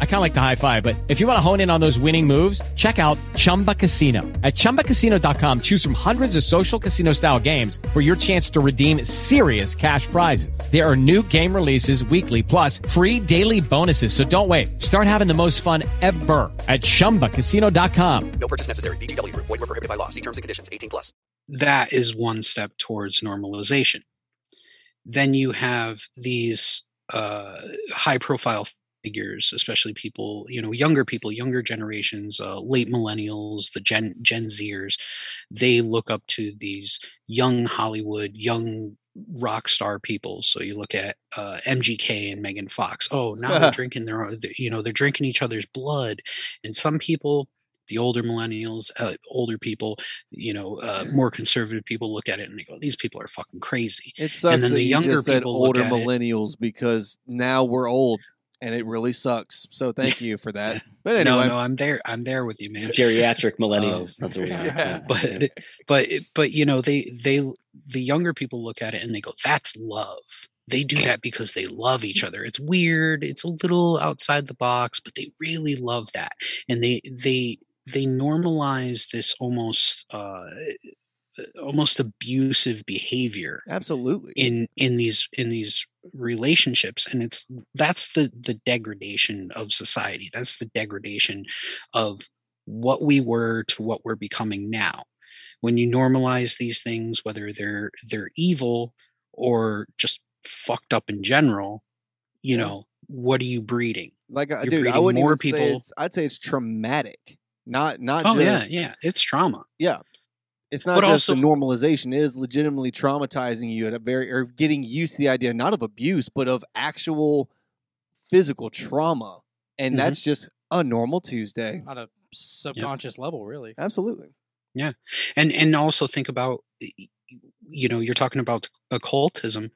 I kind of like the high five, but if you want to hone in on those winning moves, check out Chumba Casino. At ChumbaCasino.com, choose from hundreds of social casino style games for your chance to redeem serious cash prizes. There are new game releases weekly, plus free daily bonuses. So don't wait. Start having the most fun ever at ChumbaCasino.com. No purchase necessary. VGW Group. Void were prohibited by law. See terms and conditions. 18 plus. that is one step towards normalization. Then you have these uh, high profile figures, especially people, you know, younger people, younger generations, uh, late millennials, the Gen Gen Zers, they look up to these young Hollywood, young rock star people. So you look at uh, MGK and Megan Fox. Oh, now they're *laughs* drinking their, own- you know, they're drinking each other's blood. And some people, the older millennials, uh, older people, you know, uh, *laughs* more conservative people look at it and they go, "These people are fucking crazy." It sucks and then the you younger people older at it- millennials because now we're old and it really sucks. So thank you for that. *laughs* But anyway, No, no, I'm there. I'm there with you, man. Geriatric *laughs* millennials. That's what we are. Yeah. but but but you know they they the younger people look at it and they go that's love they do that because they love each other it's weird it's a little outside the box but they really love that and they they they normalize this almost uh, almost abusive behavior Absolutely. in in these in these relationships and it's that's the the degradation of society that's the degradation of what we were to what we're becoming now when you normalize these things whether they're they're evil or just fucked up in general you know what are you breeding Like, uh, You're dude, I wouldn't more say people- it's. I'd say it's traumatic. Not not oh just. yeah yeah it's trauma Yeah. It's not But just also- the normalization; it is legitimately traumatizing you at a very or getting used to the idea not of abuse but of actual physical trauma, and Mhm. that's just a normal Tuesday. on a subconscious level, really. Absolutely. Yeah, and and also think about y- y- you know you're talking about occultism.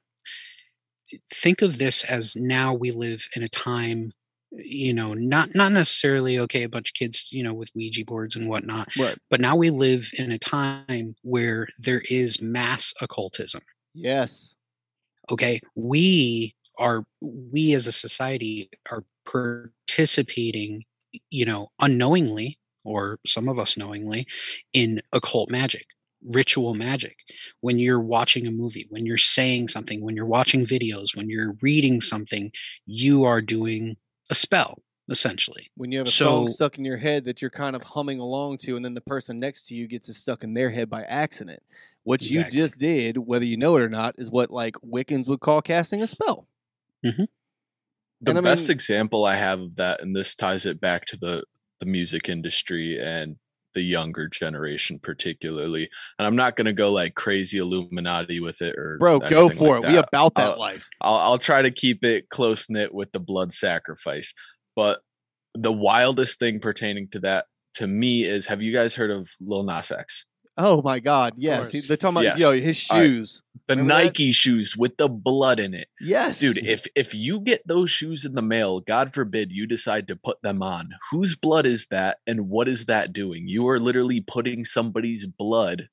Think of this as now we live in a time, you know, not not necessarily okay, a bunch of kids, you know, with Ouija boards and whatnot, Right. but now we live in a time where there is mass occultism. Yes. Okay, we are we as a society are participating, you know, unknowingly or some of us knowingly in occult magic, ritual magic. When you're watching a movie, when you're saying something, when you're watching videos, when you're reading something, you are doing a spell essentially. When you have a So- song stuck in your head that you're kind of humming along to, and then the person next to you gets it stuck in their head by accident. What you just did, whether you know it or not, is what like Wiccans would call casting a spell. Mm-hmm. the And I best mean- example I have of that, and this ties it back to the the music industry and the younger generation particularly. And I'm not gonna go like crazy Illuminati with it or Bro, go for like it. We about that I'll- life. I'll, I'll try to keep it close knit with the blood sacrifice. But the wildest thing pertaining to that to me is have you guys heard of Lil Nas X? Oh my God! Yes, he- they're talking about Yes. yo his All right. shoes. The Remember that? Nike shoes with the blood in it. Yes, Dude, if if you get those shoes in the mail, God forbid you decide to put them on. Whose blood is that and what is that doing? You are literally putting somebody's blood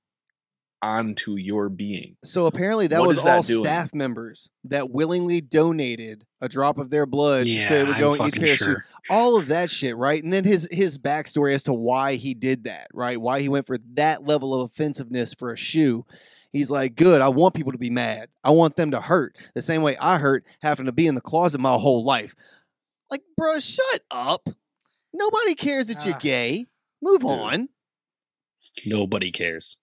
onto your being. So apparently that What was that all staff members that willingly donated a drop of their blood so it would go in each of sure. All of that shit, right? And then his his backstory as to why he did that, right? Why he went for that level of offensiveness for a shoe. He's like, good. I want people to be mad. I want them to hurt the same way I hurt having to be in the closet my whole life. Like, bro, shut up. Nobody cares that you're Ah. gay. Move Dude. on. Nobody cares.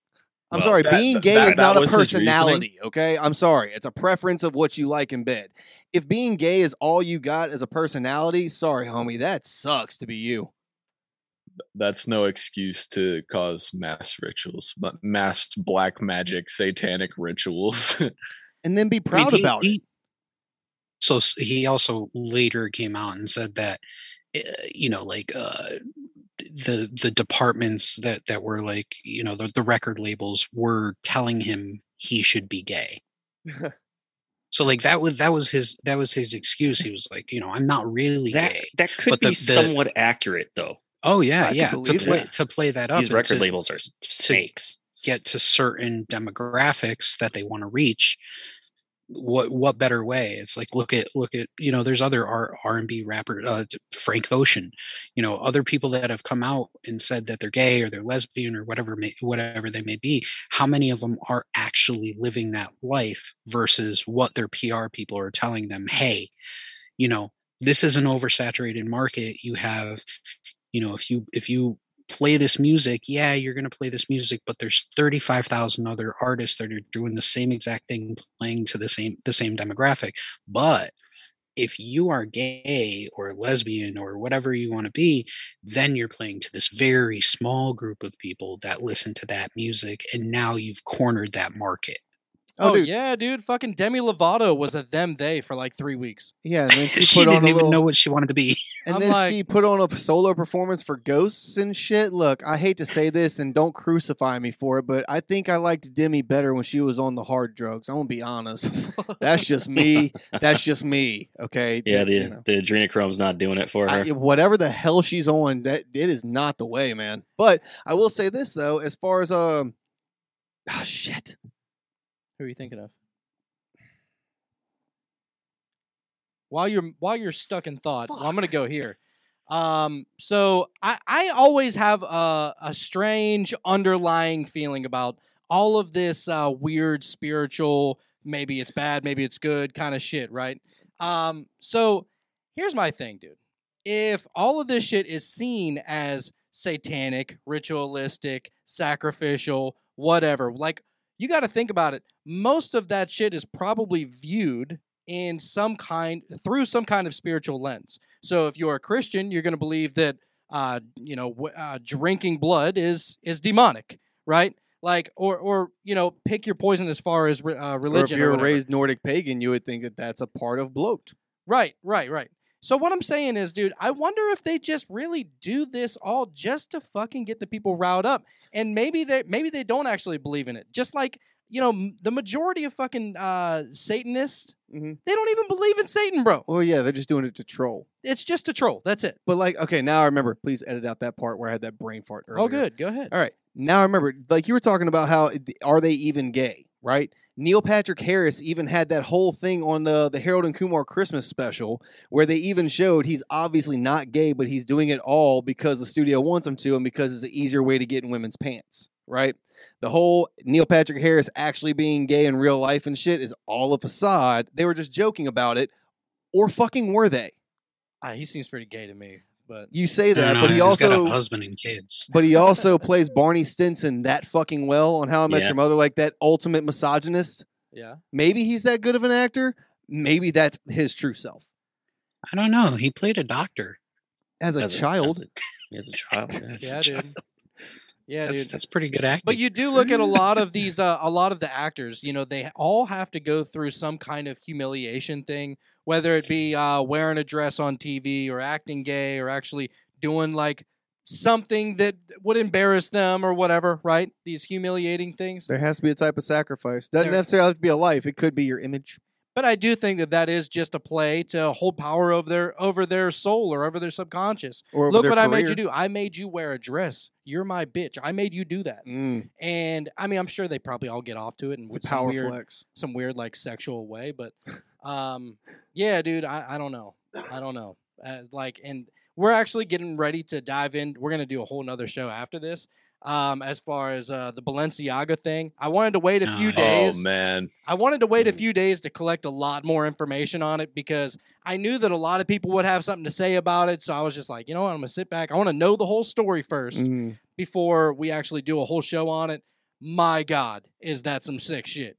I'm Well, sorry, that- being gay that- is that not a was his reasoning. personality, okay? I'm sorry. It's a preference of what you like in bed. If being gay is all you got as a personality, sorry, homie, that sucks to be you. That's no excuse to cause mass rituals, but mass black magic, satanic rituals. *laughs* And then be I mean, proud he- about it. So he also later came out and said that, uh, you know, like uh, the the departments that that were like, you know, the, the record labels were telling him he should be gay. *laughs* So like that was that was his that was his excuse. He was like, you know, I'm not really That gay. that could But the- be the- somewhat accurate though. Oh yeah, I yeah. To play that. to play that up, These record to labels are snakes. get to certain demographics that they want to reach. What what better way? It's like look at look at you know there's other R R and B rapper uh, Frank Ocean, you know other people that have come out and said that they're gay or they're lesbian or whatever may, whatever they may be. How many of them are actually living that life versus what their PR people are telling them? Hey, you know this is an oversaturated market. You have you know if you if you play this music yeah you're going to play this music but there's 35,000 other artists that are doing the same exact thing playing to the same the same demographic. But if you are gay or lesbian or whatever you want to be then you're playing to this very small group of people that listen to that music and now you've cornered that market Oh, Oh, dude. yeah, dude. Fucking Demi Lovato was a them they for like three weeks. Yeah, and then *laughs* she, she, put didn't a even little, know what she wanted to be *laughs* and I'm then like- she put on a solo performance for Ghosts and shit. Look, I hate to say this, and don't crucify me for it, but I think I liked Demi better when she was on the hard drugs. I'm gonna be honest. *laughs* That's just me. That's just me. Okay. Yeah, the You know. the adrenochrome's not doing it for her. I- whatever the hell she's on, that it is not the way, man. But I will say this though, as far as um, oh shit, Who are you thinking of? While you're while you're stuck in thought, well, I'm gonna go here. Um, so I I always have a a strange underlying feeling about all of this uh, weird spiritual, maybe it's bad, maybe it's good kind of shit, right? Um, so here's my thing, dude. If all of this shit is seen as satanic, ritualistic, sacrificial, whatever, like you got to think about it. Most of that shit is probably viewed in some kind through some kind of spiritual lens. So if you're a Christian, you're going to believe that uh, you know w- uh, drinking blood is is demonic, right? Like or or you know pick your poison as far as uh, Or if you're a raised Nordic pagan, you would think that that's a part of blót. Right, right, right. So what I'm saying is, dude, I wonder if they just really do this all just to fucking get the people riled up, and maybe they maybe they don't actually believe in it. Just like you know, m- the majority of fucking uh, Satanists, Mhm. they don't even believe in Satan, bro. Well, yeah, they're just doing it to troll. It's just a troll. That's it. But like, okay, now I remember. Please edit out that part where I had that brain fart earlier. Oh, good. Go ahead. All right. Now I remember, like you were talking about how are they even gay, right? Neil Patrick Harris even had that whole thing on the the Harold and Kumar Christmas special where they even showed he's obviously not gay, but he's doing it all because the studio wants him to and because it's an easier way to get in women's pants, right? The whole Neil Patrick Harris actually being gay in real life and shit is all a facade. They were just joking about it, or fucking were they? Ah, he seems pretty gay to me, but You say that, know, but he he's got also a husband and kids. but he also *laughs* plays Barney Stinson that fucking well on How I Met Yeah. Your Mother, like that ultimate misogynist. yeah. Maybe he's that good of an actor. Maybe that's his true self. I don't know. He played a doctor. As a As child, as a, as a child. *laughs* yeah. A child. *laughs* dude. Yeah, That's dude. that's pretty good acting. But you do look at a lot of these, uh, a lot of the actors. You know, they all have to go through some kind of humiliation thing, whether it be uh, wearing a dress on TV or acting gay or actually doing like something that would embarrass them or whatever. Right? These humiliating things. there has to be a type of sacrifice. Doesn't There- necessarily have to be a life. It could be your image. But I do think that that is just a play to hold power over their over their soul or over their subconscious. Over Look their what I made you do. I made you wear a dress. You're my bitch. I made you do that. Mm, And I mean, I'm sure they probably all get off to it and with some weird, flex. some weird like sexual way. But *laughs* um, yeah, dude, I, I don't know. I don't know. Uh, like, and we're actually getting ready to dive in. We're gonna do a whole nother show after this. Um, as far as uh, the Balenciaga thing, I wanted to wait a Oh, few. Oh days. man, I wanted to wait a Mm. few days to collect a lot more information on it because I knew that a lot of people would have something to say about it. So I was just like, you know what, I'm gonna sit back. I want to know the whole story first Mm. before we actually do a whole show on it. My God, is that some sick shit?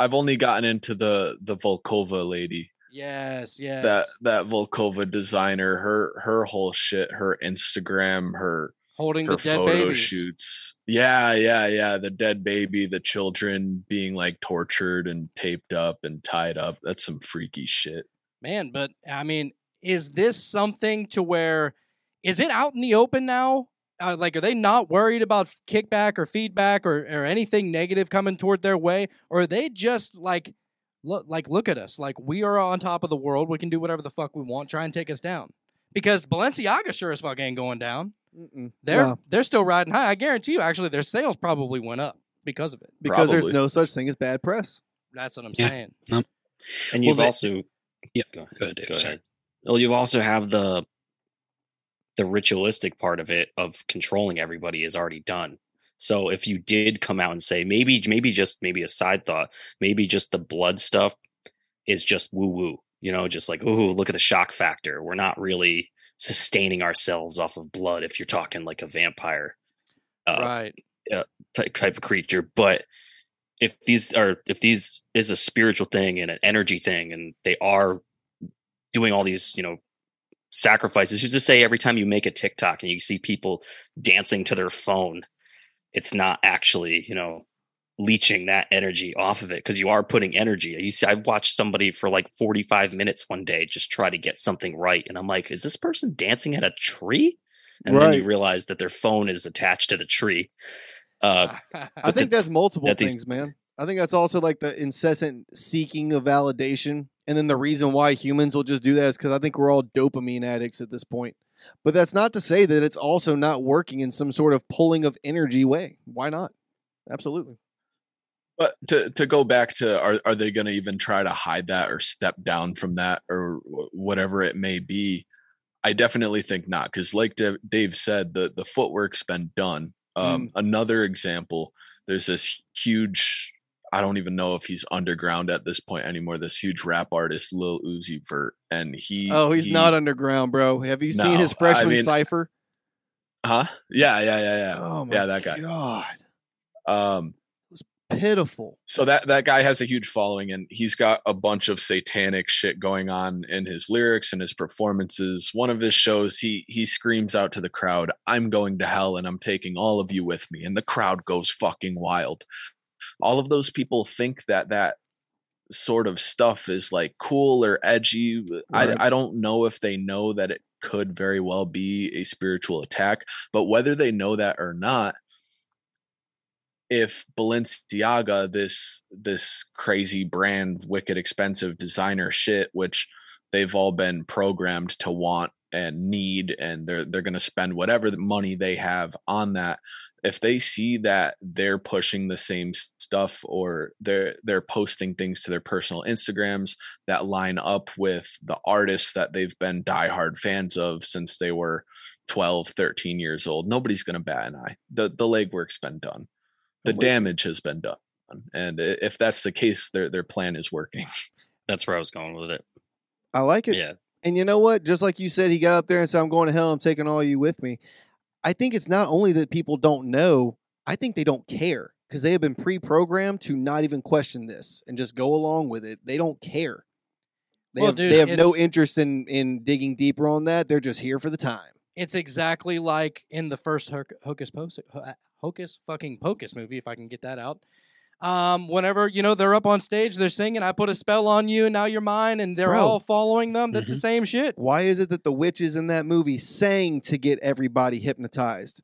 I've only gotten into the the Volkova lady. Yes, yes. That that Volkova designer, her her whole shit, her Instagram, her holding her the dead photo babies. shoots. Yeah, yeah, yeah. The dead baby, the children being like tortured and taped up and tied up. That's some freaky shit. Man, but I mean, is this something to where is it out in the open now? Uh, like, are they not worried about kickback or feedback or, or anything negative coming toward their way, or are they just like, look, like look at us, like we are on top of the world, we can do whatever the fuck we want, try and take us down? Because Balenciaga sure as fuck ain't going down. Mm-mm. They're No, they're still riding high. I guarantee you, actually, their sales probably went up because of it. because there's no such thing as bad press. That's what I'm Yeah. saying. And you've they- also Yeah, go ahead. go ahead, Go ahead. Well, you've also have the the ritualistic part of it of controlling everybody is already done. So if you did come out and say maybe maybe just maybe a side thought, maybe just the blood stuff is just woo woo, you know, just like ooh, look at the shock factor. We're not really sustaining ourselves off of blood if you're talking like a vampire uh, right. type, type of creature but if these are if these is a spiritual thing and an energy thing and they are doing all these you know sacrifices. Just to say every time you make a tiktok and you see people dancing to their phone it's not actually you know leeching that energy off of it? Because you are putting energy. You see i watched somebody for like 45 minutes one day just try to get something right and i'm like is this person dancing at a tree? And then you realize that their phone is attached to the tree. Uh *laughs* I think the- that's multiple that these- things, man. I think that's also like the incessant seeking of validation. And then the reason why humans will just do that is because I think we're all dopamine addicts at this point. But that's not to say that it's also not working in some sort of pulling of energy way. Why not? Absolutely. But to to go back to are are they going to even try to hide that or step down from that or whatever it may be? I definitely think not because, like Dave, Dave said, the the footwork's been done. Um, Another example: there's this huge I don't even know if he's underground at this point anymore. This huge rap artist, Lil Uzi Vert, and he. Oh, he's he- not underground, bro. Have you seen No, his I freshman mean- cipher? Huh? Yeah, yeah, yeah, yeah. Oh my yeah, that guy. God, Um, it was pitiful. so that that guy has a huge following, and he's got a bunch of satanic shit going on in his lyrics and his performances. One of his shows, he he screams out to the crowd, "I'm going to hell, and I'm taking all of you with me," and the crowd goes fucking wild. All of those people think that that sort of stuff is like cool or edgy. Right. I I don't know if they know that it could very well be a spiritual attack, but whether they know that or not, if Balenciaga, this this crazy brand, wicked expensive designer shit, which they've all been programmed to want and need, and they're they're gonna spend whatever the money they have on that. If they see that they're pushing the same stuff or they're they're posting things to their personal Instagrams that line up with the artists that they've been diehard fans of since they were 12, 13 years old, nobody's gonna bat an eye. The the legwork's been done the damage has been done and if that's the case their their plan is working *laughs* That's where I was going with it. I like it. Yeah. And you know what? Just like you said, he got up there and said, I'm going to hell. I'm taking all you with me. I think it's not only that people don't know, I think they don't care because they have been pre programmed to not even question this and just go along with it. They don't care. They Well, have, dude, they have no interest in, in digging deeper on that. They're just here for the time. It's exactly like in the first Hocus Pocus, Hocus fucking Pocus movie, if I can get that out. Um, whenever you know they're up on stage, they're singing, "I put a spell on you, and now you're mine," and they're Bro. all following them. That's the Mm-hmm. same shit. Why is it that the witches in that movie sang to get everybody hypnotized?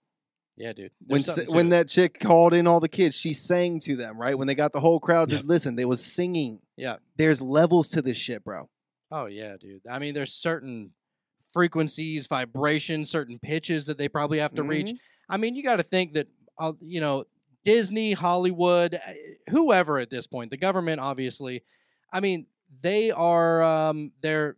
Yeah, dude. when There's s- something to when it. that chick called in all the kids, she sang to them, right? When they got the whole crowd to listen, they was singing. Yeah. There's levels to this shit, bro. Oh yeah, dude. I mean, there's certain frequencies, vibrations, certain pitches that they probably have to reach. Mhm. I mean, you got to think that uh, you know Disney, Hollywood, uh, whoever at this point, the government, obviously. I mean, they are um, they're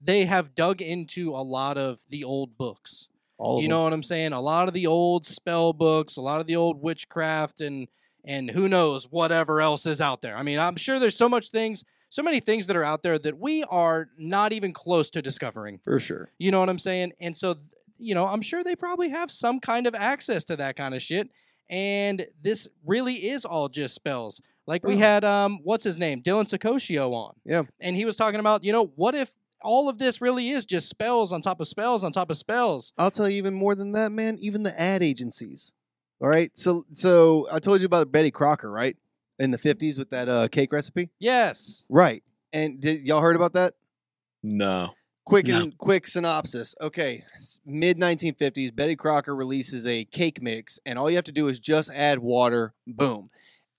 they have dug into a lot of the old books. All you them. know what I'm saying? A lot of the old spell books, a lot of the old witchcraft, and and who knows whatever else is out there. I mean, I'm sure there's so much things, so many things that are out there that we are not even close to discovering. for sure. You know what I'm saying? And so, you know, I'm sure they probably have some kind of access to that kind of shit. And this really is all just spells. Like we had um what's his name? Dylan Sakosio on. Yeah. And he was talking about, you know, what if all of this really is just spells on top of spells on top of spells? I'll tell you even more than that, man. Even the ad agencies. All right. So so I told you about Betty Crocker, right? In the 50s with that uh, cake recipe. Yes. Right. And did y'all heard about that? no Quick No. and quick synopsis. Okay, mid 1950s, Betty Crocker releases a cake mix, and all you have to do is just add water. Boom,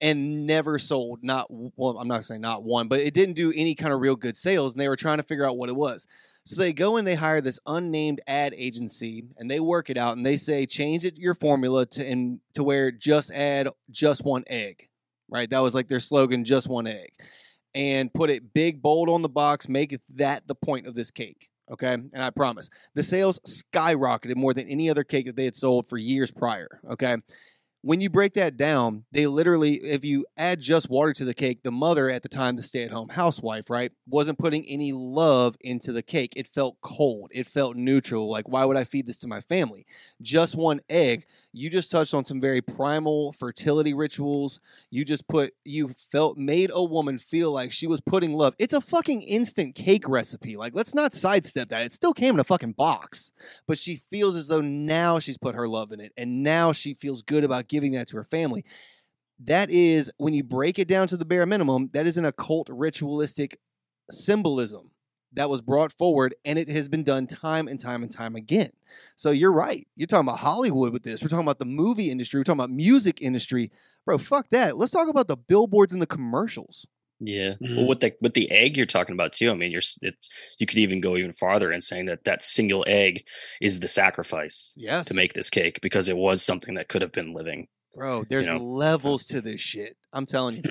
and never sold. Not well. I'm not saying not one, but it didn't do any kind of real good sales, and they were trying to figure out what it was. So they go and they hire this unnamed ad agency, and they work it out, and they say change it your formula to and to where just add just one egg. Right, that was like their slogan, just one egg and put it big bold on the box make that the point of this cake okay? And i promise. The sales skyrocketed more than any other cake that they had sold for years prior okay? When you break that down they literally if you add just water to the cake the mother at the time the stay-at-home housewife right wasn't putting any love into the cake. It felt cold. It felt neutral. Like why would i feed this to my family? Just one egg you just touched on some very primal fertility rituals. You just put you felt made a woman feel like she was putting love. It's a fucking instant cake recipe. Like let's not sidestep that. It still came in a fucking box. But she feels as though now she's put her love in it and now she feels good about giving that to her family. That is when you break it down to the bare minimum that is an occult ritualistic symbolism that was brought forward and it has been done time and time and time again so you're right you're talking about hollywood with this we're talking about the movie industry we're talking about music industry bro fuck that let's talk about the billboards and the commercials Yeah. Mhm. Well, with the with the egg you're talking about too. I mean, you're it's you could even go even farther in saying that that single egg is the sacrifice yes to make this cake because it was something that could have been living. bro there's know, levels to this shit i'm telling you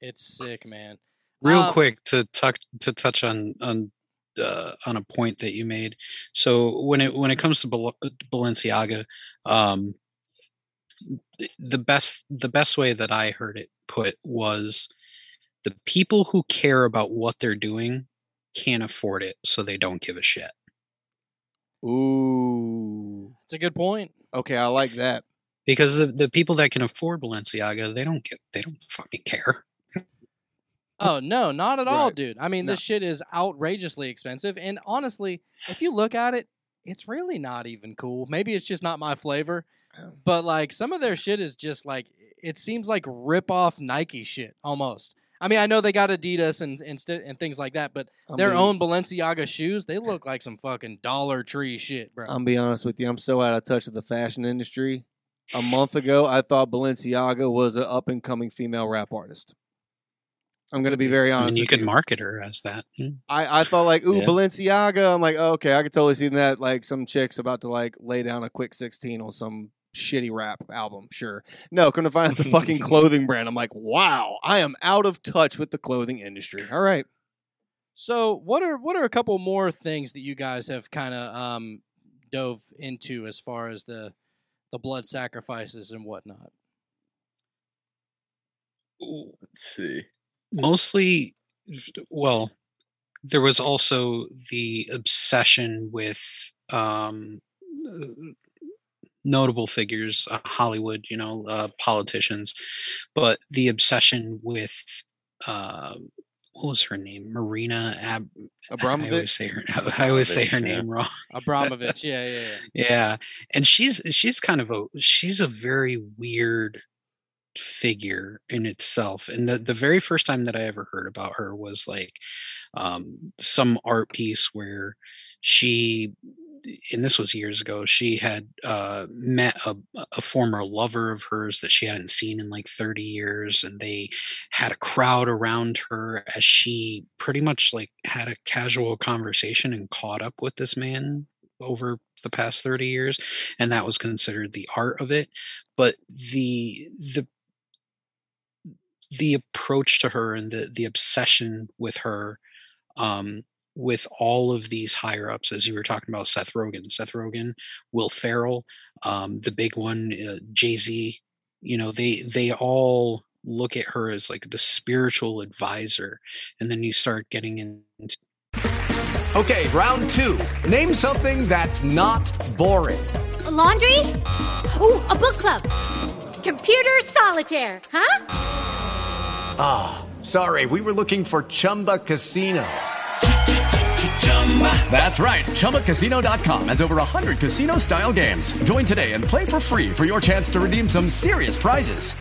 It's sick, man. Real Um, quick to touch to touch on on uh, on a point that you made. So when it when it comes to Bal- Balenciaga, um, the best the best way that I heard it put was the people who care about what they're doing can't afford it, so they don't give a shit. Ooh. It's a good point. Okay, I like that. Because the, the people that can afford Balenciaga, they don't get they don't fucking care. Oh no, not at all, dude. I mean, No. this shit is outrageously expensive, and honestly, if you look at it, it's really not even cool. Maybe it's just not my flavor, but like some of their shit is just like it seems like rip off Nike shit almost. I mean, I know they got Adidas and and, st- and things like that, but I'm their being- own Balenciaga shoes, they look like some fucking Dollar Tree shit, bro. I'm be honest with you. I'm so out of touch with the fashion industry. A month ago, I thought Balenciaga was an up and coming female rap artist. I'm going to be very I honest. mean, you with could market her as that. I, I thought like, ooh, Yeah. Balenciaga. I'm like, oh, okay, I could totally see that. Like some chicks about to like lay down a quick 16 on some shitty rap album. Sure. No, come to find out it's a fucking *laughs* clothing brand. I'm like, wow, I am out of touch with the clothing industry. All right. So, what are what are a couple more things that you guys have kind of um, dove into as far as the the blood sacrifices and whatnot? Let's see. Mostly, well, there was also the obsession with um, notable figures, uh, Hollywood, you know, uh, politicians, but the obsession with uh, what was her name? Marina Ab. I always Abramovich? say her. *laughs* I always say her Abramovich, name wrong. Abramovich, *laughs* yeah, yeah, yeah. Yeah, and she's she's kind of a she's a very weird figure in itself. And the the very first time that I ever heard about her was like um some art piece where she and this was years ago she had uh met a, a former lover of hers that she hadn't seen in like 30 years and they had a crowd around her as she pretty much like had a casual conversation and caught up with this man over the past 30 years and that was considered the art of it but the the the approach to her and the the obsession with her um with all of these higher ups as you were talking about Seth Rogen Seth Rogen Will Ferrell um the big one uh, Jay-Z you know they they all look at her as like the spiritual advisor and then you start getting into Okay, round two. Name something that's not boring. A laundry? Ooh, a book club. Computer solitaire, huh? Ah, sorry, we were looking for Chumba Casino. That's right. ChumbaCasino.com has over 100 casino style games. Join today and play for free for your chance to redeem some serious prizes.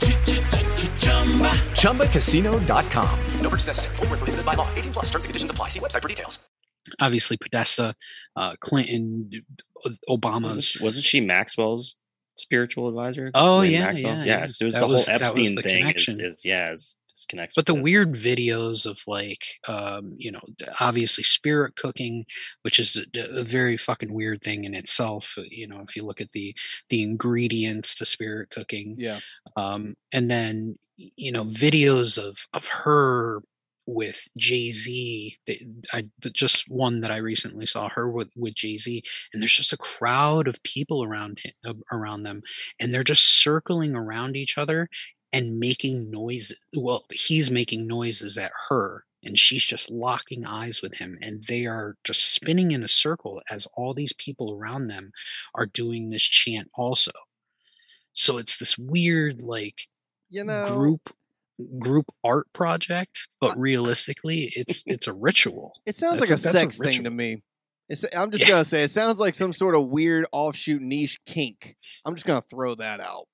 ChumbaCasino.com. No purchase necessary. Void prohibited by law. 18 plus terms and conditions apply. See website for details. obviously Podesta uh Clinton Obama's Wasn't, wasn't she Maxwell's spiritual advisor? Oh, yeah, Maxwell? yeah, yeah. yeah. It was That the was- whole that was Epstein the thing. Is, is yeah, is, is connects. but the this. weird videos of like um you know obviously spirit cooking which is a, a very fucking weird thing in itself uh, you know if you look at the the ingredients to spirit cooking Yeah. um and then you know videos of of her with Jay-Z they, I the- just one that I recently saw her with with Jay-Z and there's just a crowd of people around him around them and they're just circling around each other and making noises. Well, he's making noises at her, and she's just locking eyes with him, and they are just spinning in a circle as all these people around them are doing this chant also. So it's this weird, like, You know, group group art project, but realistically, it's *laughs* it's a ritual. It sounds That's like a, that's sex thing to me. It's, I'm just Yeah. gonna say it sounds like *laughs* some sort of weird offshoot niche kink. I'm just gonna throw that out.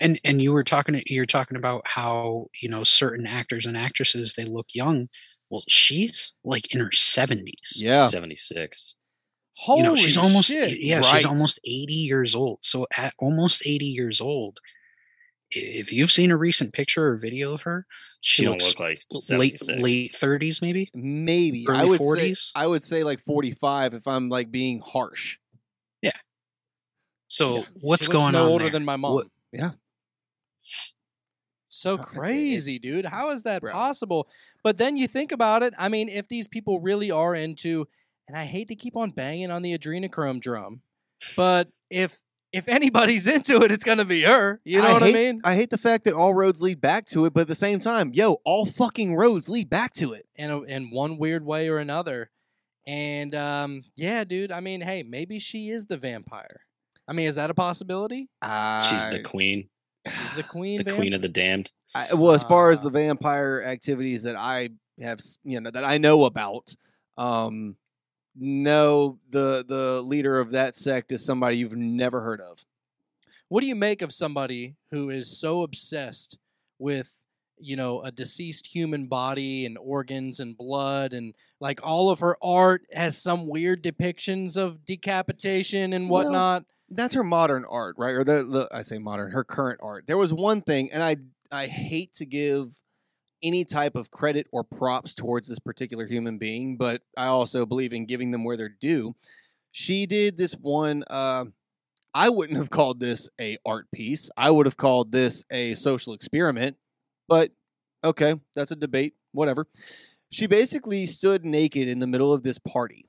And and you were talking you're talking about how you know certain actors and actresses they look young well she's like in her 70s Yeah. 76. Holy you know she's almost shit. yeah right. she's almost 80 years old so at almost 80 years old if you've seen a recent picture or video of her she, She looks look like late 76. late 30s maybe Maybe I Early would 40s? say I would say like 45 if I'm like being harsh. Yeah. So She what's looks going no on older there? than my mom. What- Yeah. So crazy, dude. How is that Bro. possible? But then you think about it. I mean, if these people really are into, and I hate to keep on banging on the adrenochrome drum, but if if *laughs* anybody's into it, it's gonna be her. You know what hate, I mean? I hate the fact that all roads lead back to it, but at the same time, yo, all fucking roads lead back to it. in a, in one weird way or another. And um, yeah, dude. I mean, hey, maybe she is the vampire. I mean, is that a possibility? She's the queen, She's the queen. the vamp- queen of the damned. I, well, as far as Ah. the vampire activities that I have, you know, that I know about, um, no, the the leader of that sect is somebody you've never heard of. What do you make of somebody who is so obsessed with, you know, a deceased human body and organs and blood and like all of her art has some weird depictions of decapitation and Well, whatnot? That's her modern art, right? Or the, the I say modern, her current art. There was one thing, and I I hate to give any type of credit or props towards this particular human being, but I also believe in giving them where they're due. She did this one. Uh, I wouldn't have called this a art piece. I would have called this a social experiment. But okay, that's a debate. Whatever. She basically stood naked in the middle of this party.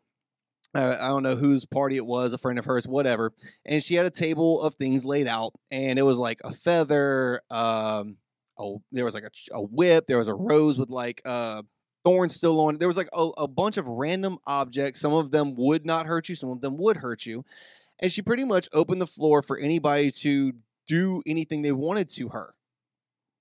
Uh, I don't know whose party it was, a friend of hers, whatever. And she had a table of things laid out, and it was like a feather. Um, oh, there was like a, a whip. There was a rose with like uh thorns still on. There was like a, a bunch of random objects. Some of them would not hurt you. Some of them would hurt you. And she pretty much opened the floor for anybody to do anything they wanted to her.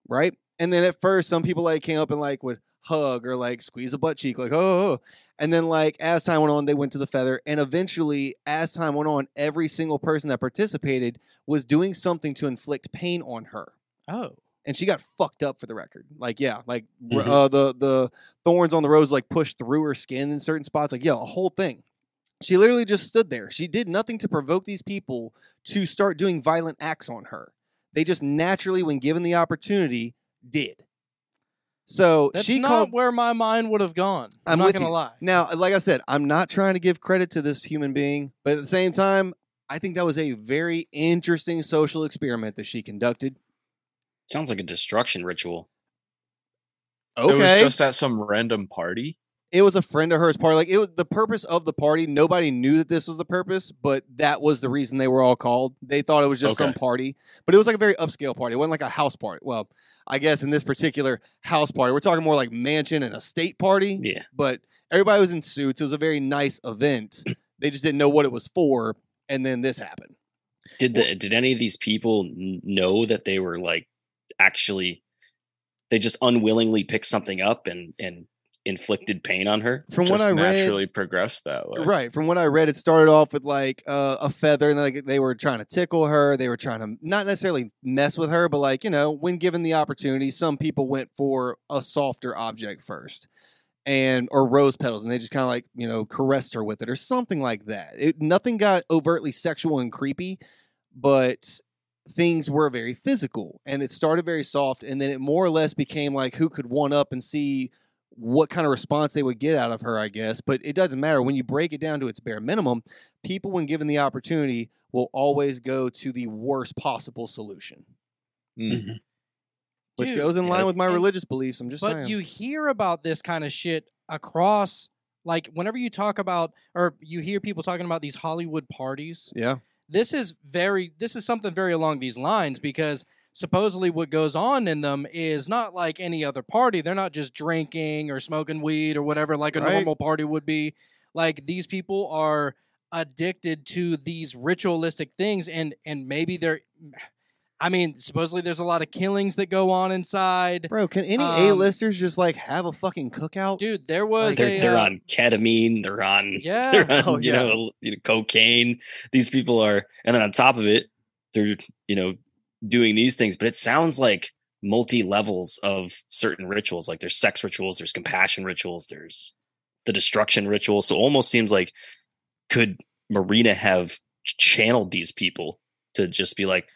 Right. And then at first, some people like came up and like would hug or like squeeze a butt cheek, like, oh, oh, oh. And then, like, as time went on, they went to the feather. And eventually, as time went on, every single person that participated was doing something to inflict pain on her. Oh. And she got fucked up for the record. Like, yeah, like Mhm. uh, the the thorns on the rose like pushed through her skin in certain spots. Like, yeah, a whole thing. She literally just stood there. She did nothing to provoke these people to start doing violent acts on her. They just naturally, when given the opportunity, did. So That's she not called where my mind would have gone. I'm, I'm not gonna you. lie. Now, like I said, I'm not trying to give credit to this human being, but at the same time, I think that was a very interesting social experiment that she conducted. Sounds like a destruction ritual. Okay. It was just at some random party. it was a friend of hers party. Like it was the purpose of the party. Nobody knew that this was the purpose, but that was the reason they were all called. They thought it was just some party, but it was like a very upscale party. It wasn't like a house party. Well, I guess in this particular house party, we're talking more like mansion and estate party. Yeah. But everybody was in suits. It was a very nice event. *clears throat* they just didn't know what it was for, and then this happened. Did the did any of these people know that they were like actually they just unwillingly picked something up and and inflicted pain on her? From just what I read, naturally progressed that way. Right. From what I read, it started off with like uh, a feather, and like they were trying to tickle her. They were trying to not necessarily mess with her, but like you know, when given the opportunity, some people went for a softer object first, and or rose petals, and they just kind of like you know caressed her with it or something like that. It, nothing got overtly sexual and creepy, but things were very physical, and it started very soft, and then it more or less became like who could one up and see what kind of response they would get out of her, I guess. But it doesn't matter. When you break it down to its bare minimum, people, when given the opportunity, will always go to the worst possible solution, Mm. which Dude, goes in line yeah. with my And- religious beliefs. I'm just but saying. But you hear about this kind of shit across like whenever you talk about or you hear people talking about these Hollywood parties. yeah. This is very this is something very along these lines because supposedly what goes on in them is not like any other party. They're not just drinking or smoking weed or whatever like a Right. normal party would be. Like these people are addicted to these ritualistic things and and maybe they're I mean, supposedly there's a lot of killings that go on inside. Bro, can any Um, A-listers just like have a fucking cookout? Dude, there was They're a they're uh, on ketamine. They're on *laughs* Yeah. they're on, Oh, you yeah. know you know cocaine. These people are, and then on top of it, they're you know doing these things. But it sounds like multi levels of certain rituals. Like there's sex rituals, there's compassion rituals, there's the destruction ritual. So almost seems like could Marina have channeled these people to just be like,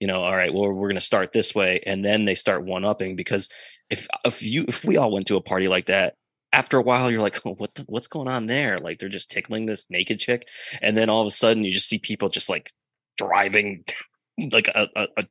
you know, all right, well, we're going to start this way, and then they start one upping because if if you if we all went to a party like that, after a while you're like, oh, what the, what's going on there? Like they're just tickling this naked chick, and then all of a sudden you just see people just like driving like a, a, a,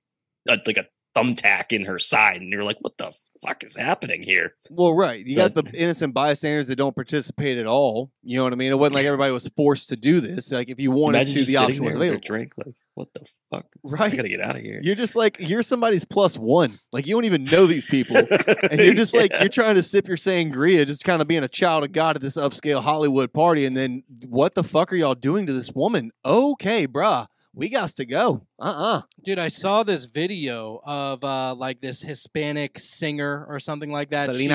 a like a thumbtack in her side, and you're like, "What the fuck is happening here?" Well, right. You So- got the innocent bystanders that don't participate at all. You know what I mean? It wasn't like everybody was forced to do this. Like if you wanted to, the option was available. drink. Like, what the fuck? I Right. gotta get out of here. You're just like you're somebody's plus one. Like you don't even know these people, *laughs* and you're just like you're trying to sip your sangria, just kind of being a child of God at this upscale Hollywood party, and then what the fuck are y'all doing to this woman? Okay, bruh, we got to go. Uh uh Dude, I saw this video of uh like this Hispanic singer or something like that. She-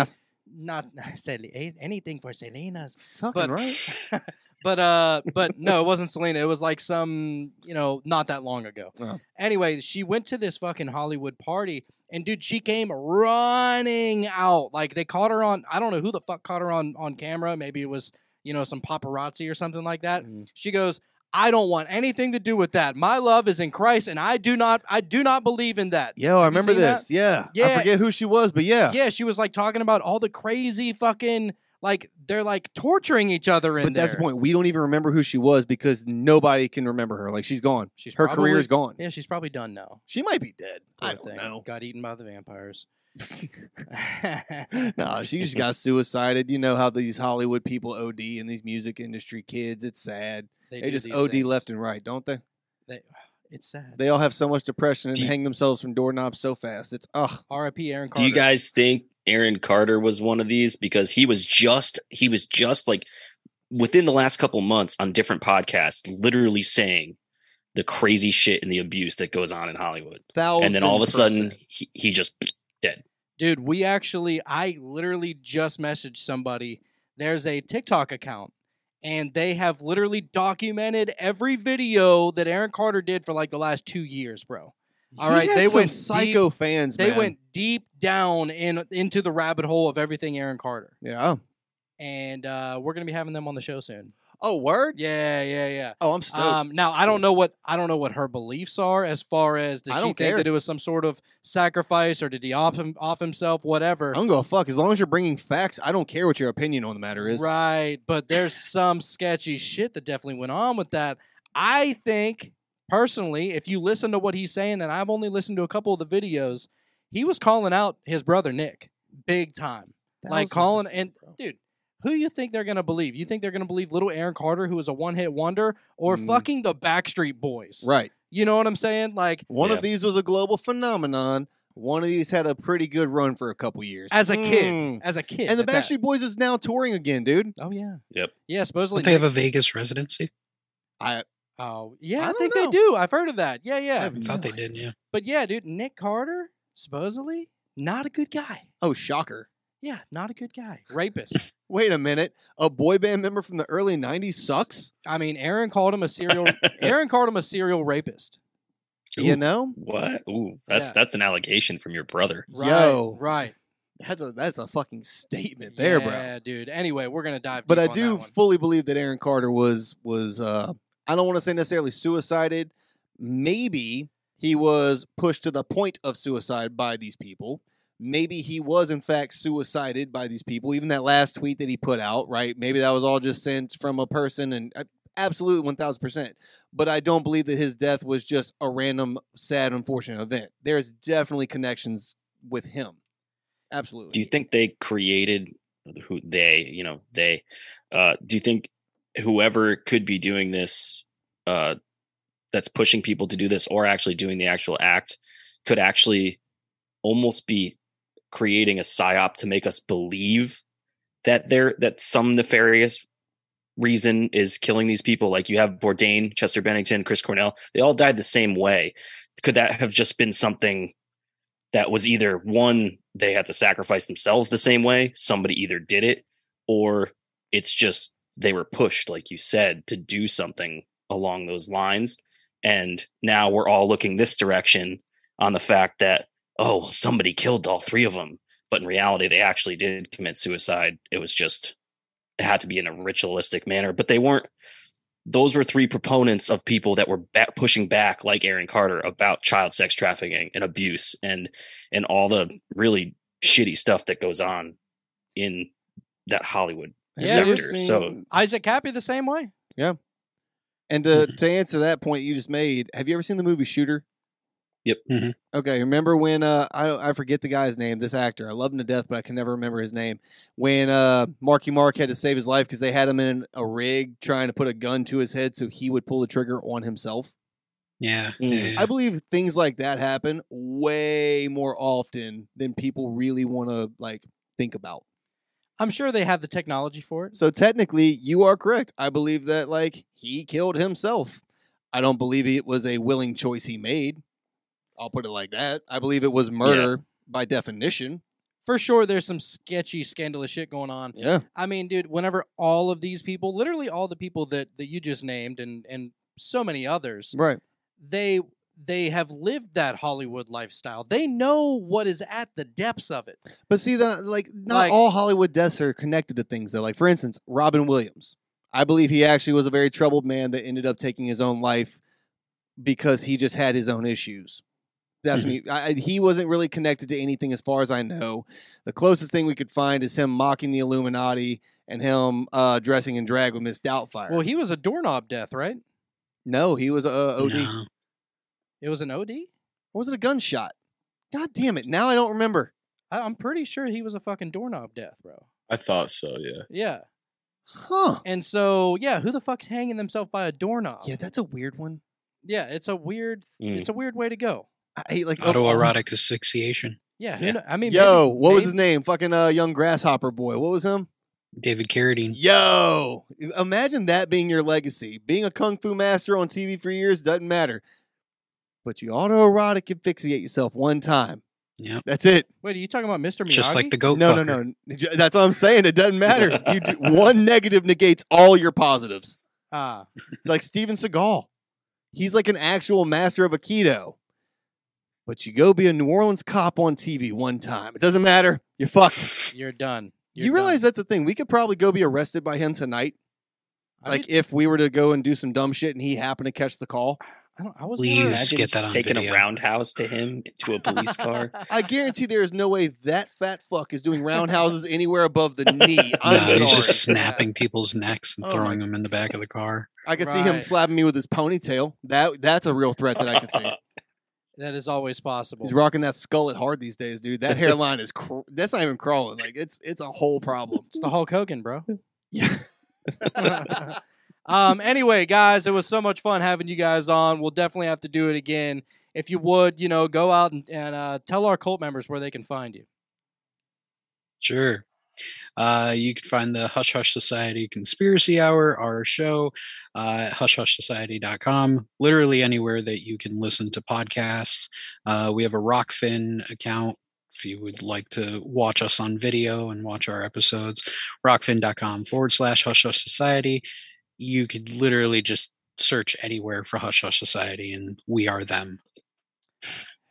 not *laughs* Sel- anything for Selena's. Fucking But right. *laughs* but uh but no, it wasn't Selena. It was like some, you know, not that long ago. Oh. Anyway, she went to this fucking Hollywood party and dude, she came running out. Like they caught her on I don't know who the fuck caught her on on camera. Maybe it was, you know, some paparazzi or something like that. Mm. She goes, I don't want anything to do with that. My love is in Christ, and I do not, I do not believe in that. Yo, I remember that? this. Yeah. yeah. I forget who she was, but yeah. Yeah, she was like talking about all the crazy fucking like they're like torturing each other in But that's the point. We don't even remember who she was because nobody can remember her. Like she's gone. She's her probably- career is gone. Yeah, she's probably done now. She might be dead. I don't thing. know. Got eaten by the vampires. *laughs* *laughs* no, she just got suicided. You know how these Hollywood people OD and these music industry kids. It's sad. They They, do just these OD things. left and right, don't they? They, *sighs* it's sad. They all have so much depression and you- hang themselves from doorknobs so fast. It's ugh. R.I.P. Aaron Do you guys think Aaron Carter was one of these because he was just he was just like within the last couple months on different podcasts, literally saying the crazy shit and the abuse that goes on in Hollywood, and then all of a sudden percent. he, he just *sniffs* dead. Dude, we actually, I literally just messaged somebody. There's a TikTok account, and they have literally documented every video that Aaron Carter did for like the last two years, bro. All He right, they went psycho deep, fans. They man. went deep down in into the rabbit hole of everything Aaron Carter, Yeah. and uh, we're gonna be having them on the show soon. Oh, word. Yeah, yeah, yeah. Oh, I'm stoked. Um, now I don't know what I don't know what her beliefs are as far as does I she don't think care. that it was some sort of sacrifice or did he off him off himself, whatever. I don't give a fuck. As long as you're bringing facts, I don't care what your opinion on the matter is. Right, but there's *laughs* some sketchy shit that definitely went on with that. I think personally, if you listen to what he's saying, and I've only listened to a couple of the videos, he was calling out his brother Nick big time, like calling and bro. dude. Who do you think they're gonna believe? You think they're gonna believe little Aaron Carter, who is a one-hit wonder, or Mm. fucking the Backstreet Boys? Right. You know what I'm saying? Like One Yeah. of these was a global phenomenon. One of these had a pretty good run for a couple years. as a kid, Mm. as a kid, And the at that. Backstreet Boys is now touring again, dude. Oh yeah, Yep. yeah. Supposedly Don't they have a Vegas residency? I Oh yeah, I I, think know. they do. I've heard of that. Yeah, yeah. have I no thought they idea. did, yeah. But yeah, dude, Nick Carter supposedly not a good guy. Oh, shocker. Yeah, not a good guy. Rapist. *laughs* Wait a minute. A boy band member from the early 90s sucks? I mean, Aaron called him a serial. *laughs* Aaron called him a serial rapist. You know? What? Ooh, that's Yeah. that's an allegation from your brother. Right, Yo. right That's a that's a fucking statement there, bro. Yeah, dude. Anyway, we're gonna dive. But deep I on do that one. fully believe that Aaron Carter was was uh I don't want to say necessarily suicided. Maybe he was pushed to the point of suicide by these people. Maybe he was in fact suicided by these people. Even that last tweet that he put out, right? Maybe that was all just sent from a person and uh, absolutely 1000%. But I don't believe that his death was just a random sad unfortunate event. There's definitely connections with him. Absolutely. Do you think they created who they, you know, they uh do you think whoever could be doing this uh that's pushing people to do this or actually doing the actual act could actually almost be creating a psyop to make us believe that there that some nefarious reason is killing these people like you have Bourdain, Chester Bennington, Chris Cornell, they all died the same way. Could that have just been something that was either one they had to sacrifice themselves the same way somebody either did it or it's just they were pushed like you said to do something along those lines and now we're all looking this direction on the fact that oh somebody killed all three of them but in reality they actually did commit suicide it was just it had to be in a ritualistic manner but they weren't those were three proponents of people that were back, pushing back like Aaron Carter about child sex trafficking and abuse and and all the really shitty stuff that goes on in that Hollywood Yeah, sector. So Isaac Happy the same way. Yeah. And to, to answer that point you just made, have you ever seen the movie Shooter? Yep. Okay, remember when uh I I forget the guy's name, this actor. I love him to death, but I can never remember his name. When uh Marky Mark had to save his life because they had him in a rig trying to put a gun to his head so he would pull the trigger on himself. Yeah. Mm. yeah, yeah. I believe things like that happen way more often than people really want to like think about. I'm sure they have the technology for it. So technically, you are correct. I believe that like he killed himself. I don't believe it was a willing choice he made. I'll put it like that. I believe it was murder by definition. For sure, there's some sketchy, scandalous shit going on. Yeah. I mean, dude, whenever all of these people, literally all the people that that you just named, and and so many others, Right. they they have lived that Hollywood lifestyle. They know what is at the depths of it. But see the like not Like- all Hollywood deaths are connected to things though. Like for instance, Robin Williams. I believe he actually was a very troubled man that ended up taking his own life because he just had his own issues. That's me. I, I- he wasn't really connected to anything as far as I know. The closest thing we could find is him mocking the Illuminati and him uh, dressing in drag with Miss Doubtfire. Well, he was a doorknob death, right? no, he was a uh, OD. No. It was an OD. Or was it a gunshot? God damn it! Now I don't remember. I, I'm pretty sure he was a fucking doorknob death, bro. I thought so. Yeah. Yeah. Huh? And so, yeah, who the fuck's hanging themselves by a doorknob? Yeah, that's a weird one. Yeah, it's a weird, Mm. it's a weird way to go. I like of all- Autoerotic asphyxiation. Yeah, Yeah. kno- I mean, Yo, maybe- what was his name? Fucking uh, young grasshopper boy. What was him? David Carradine. Yo, imagine that being your legacy. Being a kung fu master on TV for years doesn't matter, but you autoerotic asphyxiate yourself one time. Yeah. That's it. Wait, are you talking about Mr. Miyagi? Just like the goat No, fucker. no, no. That's what I'm saying. It doesn't matter. *laughs* You do, one negative negates all your positives. Ah, Like Steven Seagal, he's like an actual master of Aikido. But you go be a New Orleans cop on TV one time. It doesn't matter. You're fucked. *laughs* you're done. You're you realize done. that's the thing. We could probably go be arrested by him tonight. I Like mean, if we were to go and do some dumb shit and he happened to catch the call. I, don't, I was Please never- Imagine get that just on taking video. a roundhouse to him to a police car. *laughs* I guarantee there is no way that fat fuck is doing roundhouses anywhere above the knee. *laughs* I'm No, he's sorry. just snapping people's necks and Oh my- throwing them in the back of the car. I could see him Right. slapping me with his ponytail. That that's a real threat that I could see. That is always possible. He's rocking that skull at hard these days, dude. That hairline is cr- that's not even crawling. Like it's it's a whole problem. It's the Hulk Hogan, bro. *laughs* Yeah. *laughs* um. Anyway, guys, it was so much fun having you guys on. We'll definitely have to do it again. If you would, you know, go out and, and uh, tell our cult members where they can find you. Sure. Uh, you can find the Hush Hush Society Conspiracy Hour, our show, uh, at hushhushsociety.com. Literally anywhere that you can listen to podcasts. Uh, we have a Rokfin account if you would like to watch us on video and watch our episodes. Rokfin.com forward slash Hush Hush Society. You could literally just search anywhere for Hush Hush Society and we are them.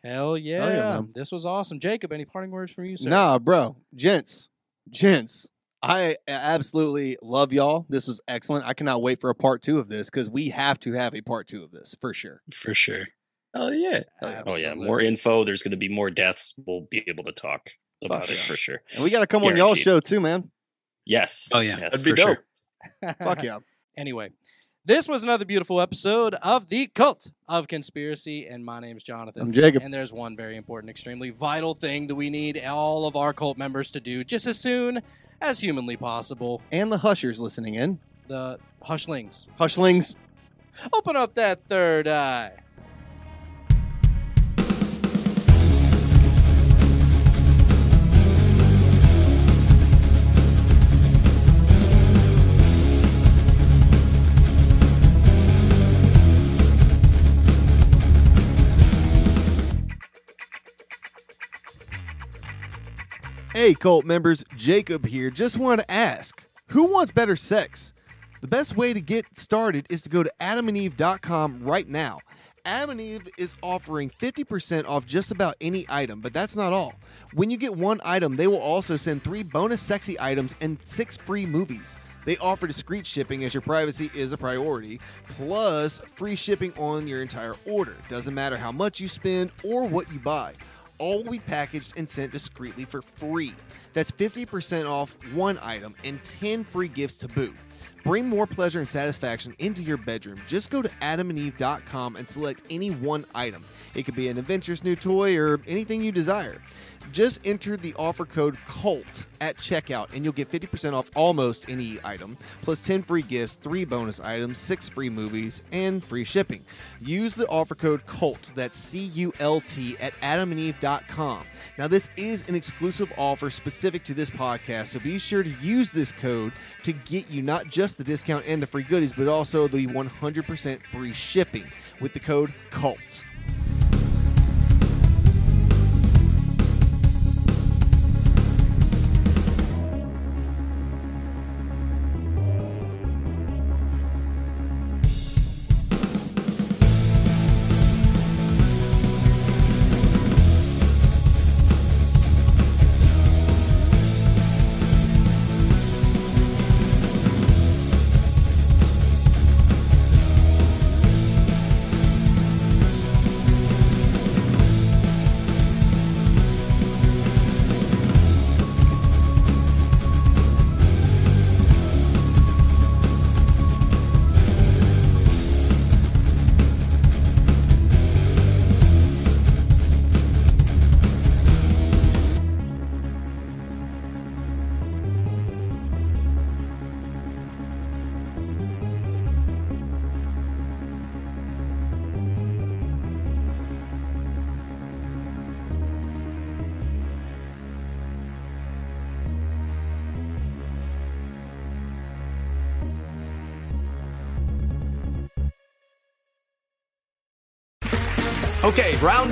Hell yeah! man. this was awesome, Jacob. Any parting words from you, sir? Nah, bro. Gents. Gents. I absolutely love y'all. This was excellent. I cannot wait for a part two of this because we have to have a part two of this for sure. For sure. Oh yeah. yeah. Oh yeah. More info. There's going to be more deaths. We'll be able to talk about Fuck it for sure. And we got to come on y'all's show too, man. Yes. Oh, yeah. Yes. That'd be For sure. dope. Fuck yeah. *laughs* Anyway, this was another beautiful episode of the Cult of Conspiracy, and my name's Jonathan. I'm Jacob. And there's one very important, extremely vital thing that we need all of our cult members to do just as soon as humanly possible. And the hushers listening in. The hushlings. Hushlings. Open up that third eye. Hey, cult members, Jacob here. Just wanted to ask who wants better sex? The best way to get started is to go to adamandeve.com right now. Adam and Eve is offering 50% off just about any item, but that's not all. When you get one item, they will also send three bonus sexy items and six free movies. They offer discreet shipping as your privacy is a priority, plus free shipping on your entire order. Doesn't matter how much you spend or what you buy all will be packaged and sent discreetly for free. That's 50% off one item and 10 free gifts to boot. Bring more pleasure and satisfaction into your bedroom. Just go to adamandeve.com and select any one item. It could be an adventurous new toy or anything you desire. Just enter the offer code CULT at checkout and you'll get 50% off almost any item, plus 10 free gifts, 3 bonus items, 6 free movies, and free shipping. Use the offer code CULT, that's C U L T, at adamandeve.com. Now, this is an exclusive offer specific to this podcast, so be sure to use this code to get you not just the discount and the free goodies, but also the 100% free shipping with the code CULT.